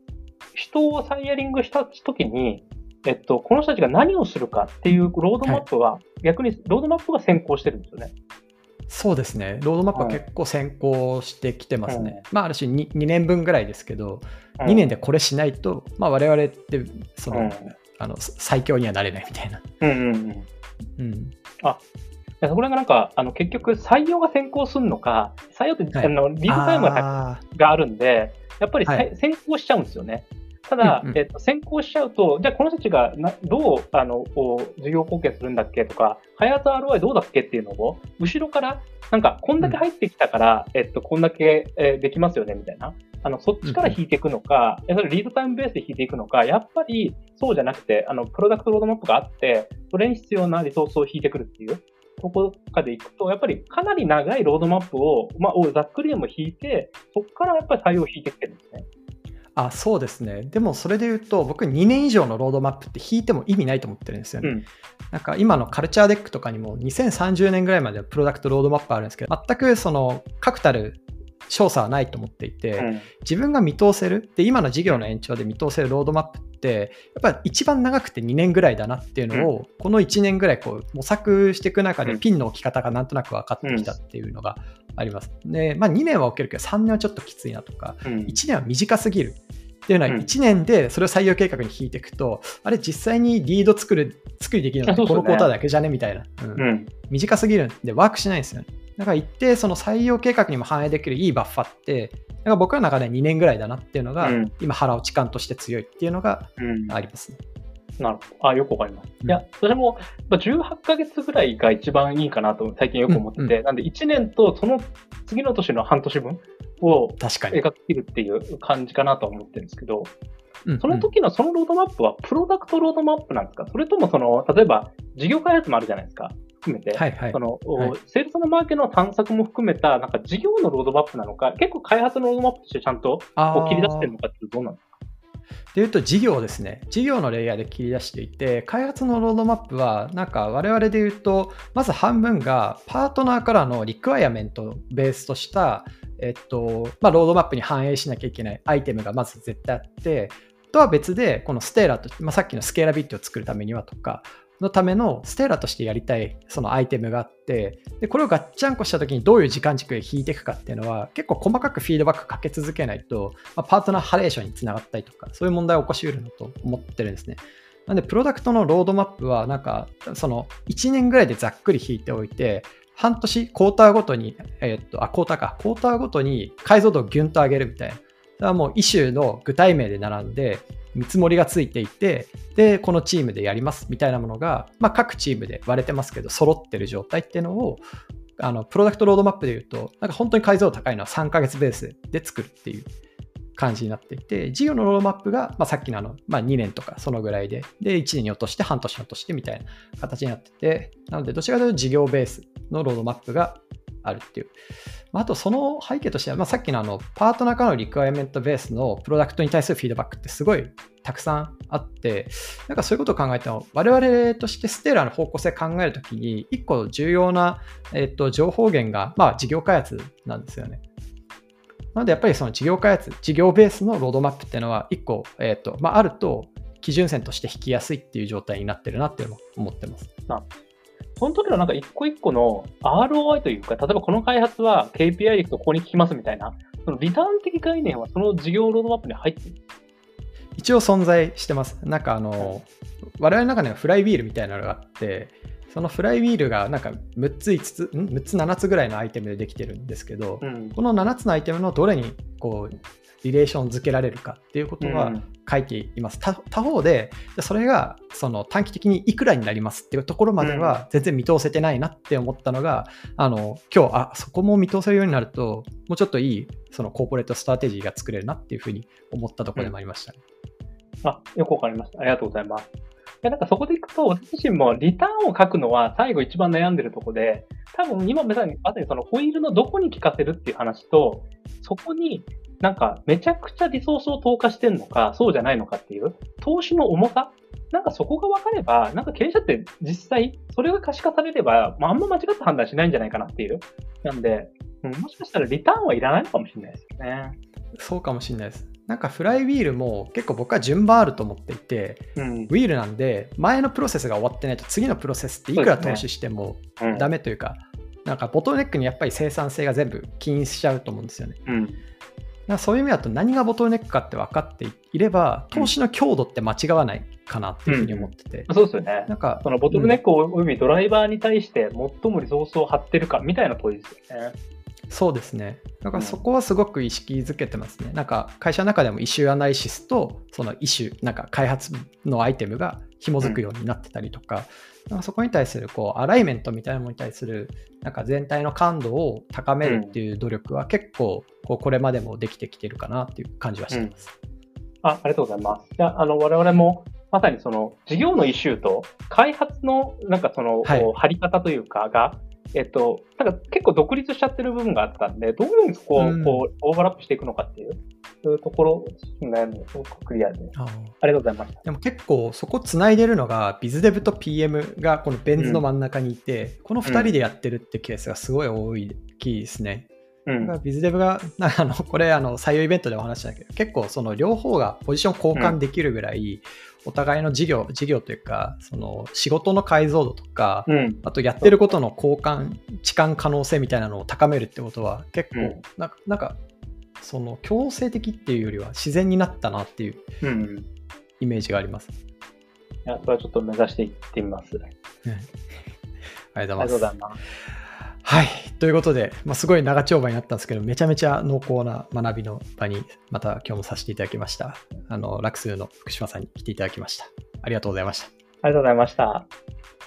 人をサイヤ ing した時に、えっと、この人たちが何をするかっていうロードマップは、はい、逆にロードマップが先行してるんですよね。そうですね、ロードマップは結構先行してきてますね。うん、まあ、ある種 2, 2, 年分ぐらいですけど、うん、2年でこれしないと、まあ、我々ってその、うん、あの最強にはなれないみたいな。うんうんうん。うん、あこれがなんか、あの結局、採用が先行するのか、採用って、はい、あのリードタイムがあるんで、やっぱり、はい、先行しちゃうんですよね。ただ、うんうん、えっと、先行しちゃうと、じゃあこの人たちがなどうあの事業貢献するんだっけとか、開発 ROI どうだっけっていうのを、後ろから、なんか、こんだけ入ってきたから、うん、えっと、こんだけ、えできますよね、みたいな。あの、そっちから引いていくのか、うん、それリードタイムベースで引いていくのか、やっぱりそうじゃなくて、あの、プロダクトロードマップがあって、それに必要なリソースを引いてくるっていう。とことかでいくと、やっぱりかなり長いロードマップを、まあ、ざっくりでも引いて、そこからやっぱり対応を引いてきてるんですね。あそうですね。でもそれで言うと、僕2年以上のロードマップって引いても意味ないと思ってるんですよね。うん、なんか今の culture deck とかにも2030年ぐらいまではプロダクトロードマップあるんですけど、全くその確たる調査はないと思っていて、うん、自分が見通せるで今の事業の延長で見通せるロードマップってやっぱり一番長くて2年ぐらいだなっていうのを、うん、この1年ぐらいこう模索していく中でピンの置き方がなんとなく分かってきたっていうのがあります。で、まあ、2年は置けるけど3年はちょっときついなとか、うん、1年は短すぎる。っていうのは1年でそれを採用計画に引いていくと、あれ実際にリード作る、作りできるのってこのクォーターだけじゃねみたいな、うん短すぎるんでワークしないんですよね。だから一定その採用計画にも反映できるいいバッファってだから僕の中で2年ぐらいだなっていうのが、うん今腹落ち感として強いっていうのがうん。ありますね。なるほど。あ、よくわかります。うんいや、それも、まあ18ヶ月ぐらいが一番いいかなと最近よく思ってて、うんなんで1年とその次の年の半年分を確かに。描き切るっていう感じかなとは思ってるんですけど、うんその時のそのロードマップはプロダクトロードマップなんですか？それともその、例えば事業開発もあるじゃないですか含めて。はいはいそ。の、はいセールスのマーケの探索も含めた、なんか事業のロードマップなのか、結構開発のロードマップとしてちゃんと切り出してるのかってどうなんですか？でいうと事業ですね。事業のレイヤーで切り出していて、開発のロードマップは、なんか我々で言うと、まず半分がパートナーからの requirement をベースとした、えっと、まあ、ロードマップに反映しなきゃいけないアイテムがまず絶対あって、とは別で、このステーラと、まあ、さっきの scalability を作るためにはとか、のためのステーラとしてやりたいそのアイテムがあってでこれをガッチャンコした時にどういう時間軸で引いていくかっていうのは結構細かくフィードバックかけ続けないと、まあ、パートナーハレーションにつながったりとかそういう問題を起こしうるのと思ってるんですね。なんでプロダクトのロードマップはなんかその1年ぐらいでざっくり引いておいて半年クォーターごとに、えーっとあクォーターかクォーターごとに解像度をギュンと上げるみたいな。それはもうイシューの具体名で並んで見積もりがついていて、で、このチームでやりますみたいなものが、まあ、各チームで割れてますけど、揃ってる状態っていうのを、あのプロダクトロードマップで言うと、なんか本当に解像度高いのは3ヶ月ベースで作るっていう感じになっていて、事業のロードマップが、まあ、さっきのあの、まあ、2年とかそのぐらいで、で、1年に落として半年に落としてみたいな形になってて、なので、どちらかというと事業ベースのロードマップがあるっていう。あと、その背景としては、まあ、さっきのあのパートナーからの requirement ベースのプロダクトに対するフィードバックってすごいたくさんあって、なんかそういうことを考えても、我々としてステーラーの方向性考えるときに、一個重要な、えっと、情報源が、まあ、事業開発なんですよね。なので、やっぱりその事業開発、事業ベースのロードマップっていうのは、一個、えっと、まあ、あると、基準線として引きやすいっていう状態になってるなっていうのを思ってます。その時のなんか一個一個の ROI というか、例えばこの開発は KPI でいくとここに効きますみたいな、そのリターン的概念はその事業ロードマップに入ってる。一応存在してます。なんかあの、我々の中にはフライウィールみたいなのがあって、その flywheel がなんか6つ、5つ、ん ?6 つ、7つぐらいのアイテムでできてるんですけど、うん。この7つのアイテムのどれにこう relation 付けられるかっていうことはうん書いています。他他方で、それがその短期的にいくらになりますっていうところまでは全然見通せてないなって思ったのが、あの今日あ、そこも見通せるようになると、もうちょっといいその corporate strategy が作れるなっていうふうに思ったところでもありましたね。あ、よくわかりました。ありがとうございます。いや、なんかそこでいくと、私自身もリターンを書くのは最後一番悩んでるとこで、多分今まさに、まさにそのホイールのどこに効かせるっていう話と、そこになんかめちゃくちゃリソースを投下してんのか、そうじゃないのかっていう、投資の重さ？なんかそこが分かれば、なんか経営者って実際、それが可視化されれば、まあ、あんま間違った判断しないんじゃないかなっていう。なんで、うん、もしかしたらリターンはいらないのかもしれないですよね。そうかもしれないです。なんかフライウィールも結構僕は順番あると思っていて、うん。ウィールなんで前のプロセスが終わってないと次のプロセスっていくら投資してもうんダメというか、なんかボトルネックにやっぱり生産性が全部起因しちゃうと思うんですよね。うん。だそういう意味だと何がボトルネックかって分かっていれば、投資の強度って間違わないかなっていうふうに思ってて。そうですよね。なんかそのボトルネックをおよびドライバーに対して最もリソースを張ってるかみたいな問いですよね。そうですね。だからそこはすごく意識づけてますね。なんか会社の中でも issue analysis とその issue、なんか開発のアイテムが紐づくようになってたりとか、なんかそこに対するこうアライメントみたいなものに対するなんか全体の感度を高めるっていう努力は結構こうこれまでもできてきてるかなっていう感じはしてます。あありがとうございます。いや、あの、我々も、まさにその、事業のイシューと、開発の、なんかその、はい張り方というか、が、えっと、なんか結構独立しちゃってる部分があったんで、どういうふうにそこを、うんこう、オーバーラップしていくのかっていう、そういうところ、悩みをすごくクリアで、あーありがとうございました。でも結構そこつないでるのがビズデブと PM がこのベン図の真ん中にいて、この2人でやってるってケースがすごい多いですね。うん。だからビズデブが、[laughs] あのこれあの採用イベントでお話したけど、結構その両方がポジション交換できるぐらい、お互いの事業、事業というか、その仕事の解像度とか、うん。あとやってることの交換、置換可能性みたいなのを高めるってことは結構、うんなんか、なんかその強制的っていうよりは自然になったなっていううん。イメージがあります。いや、それはちょっと目指していってみます。[laughs] あり。がとうございます。はい。ということで、まあ、すごい長丁場になったんですけど、めちゃめちゃ濃厚な学びの場に、また今日もさせていただきました。あの、ラクスの福島さんに来ていただきました。ありがとうございました。ありがとうございました。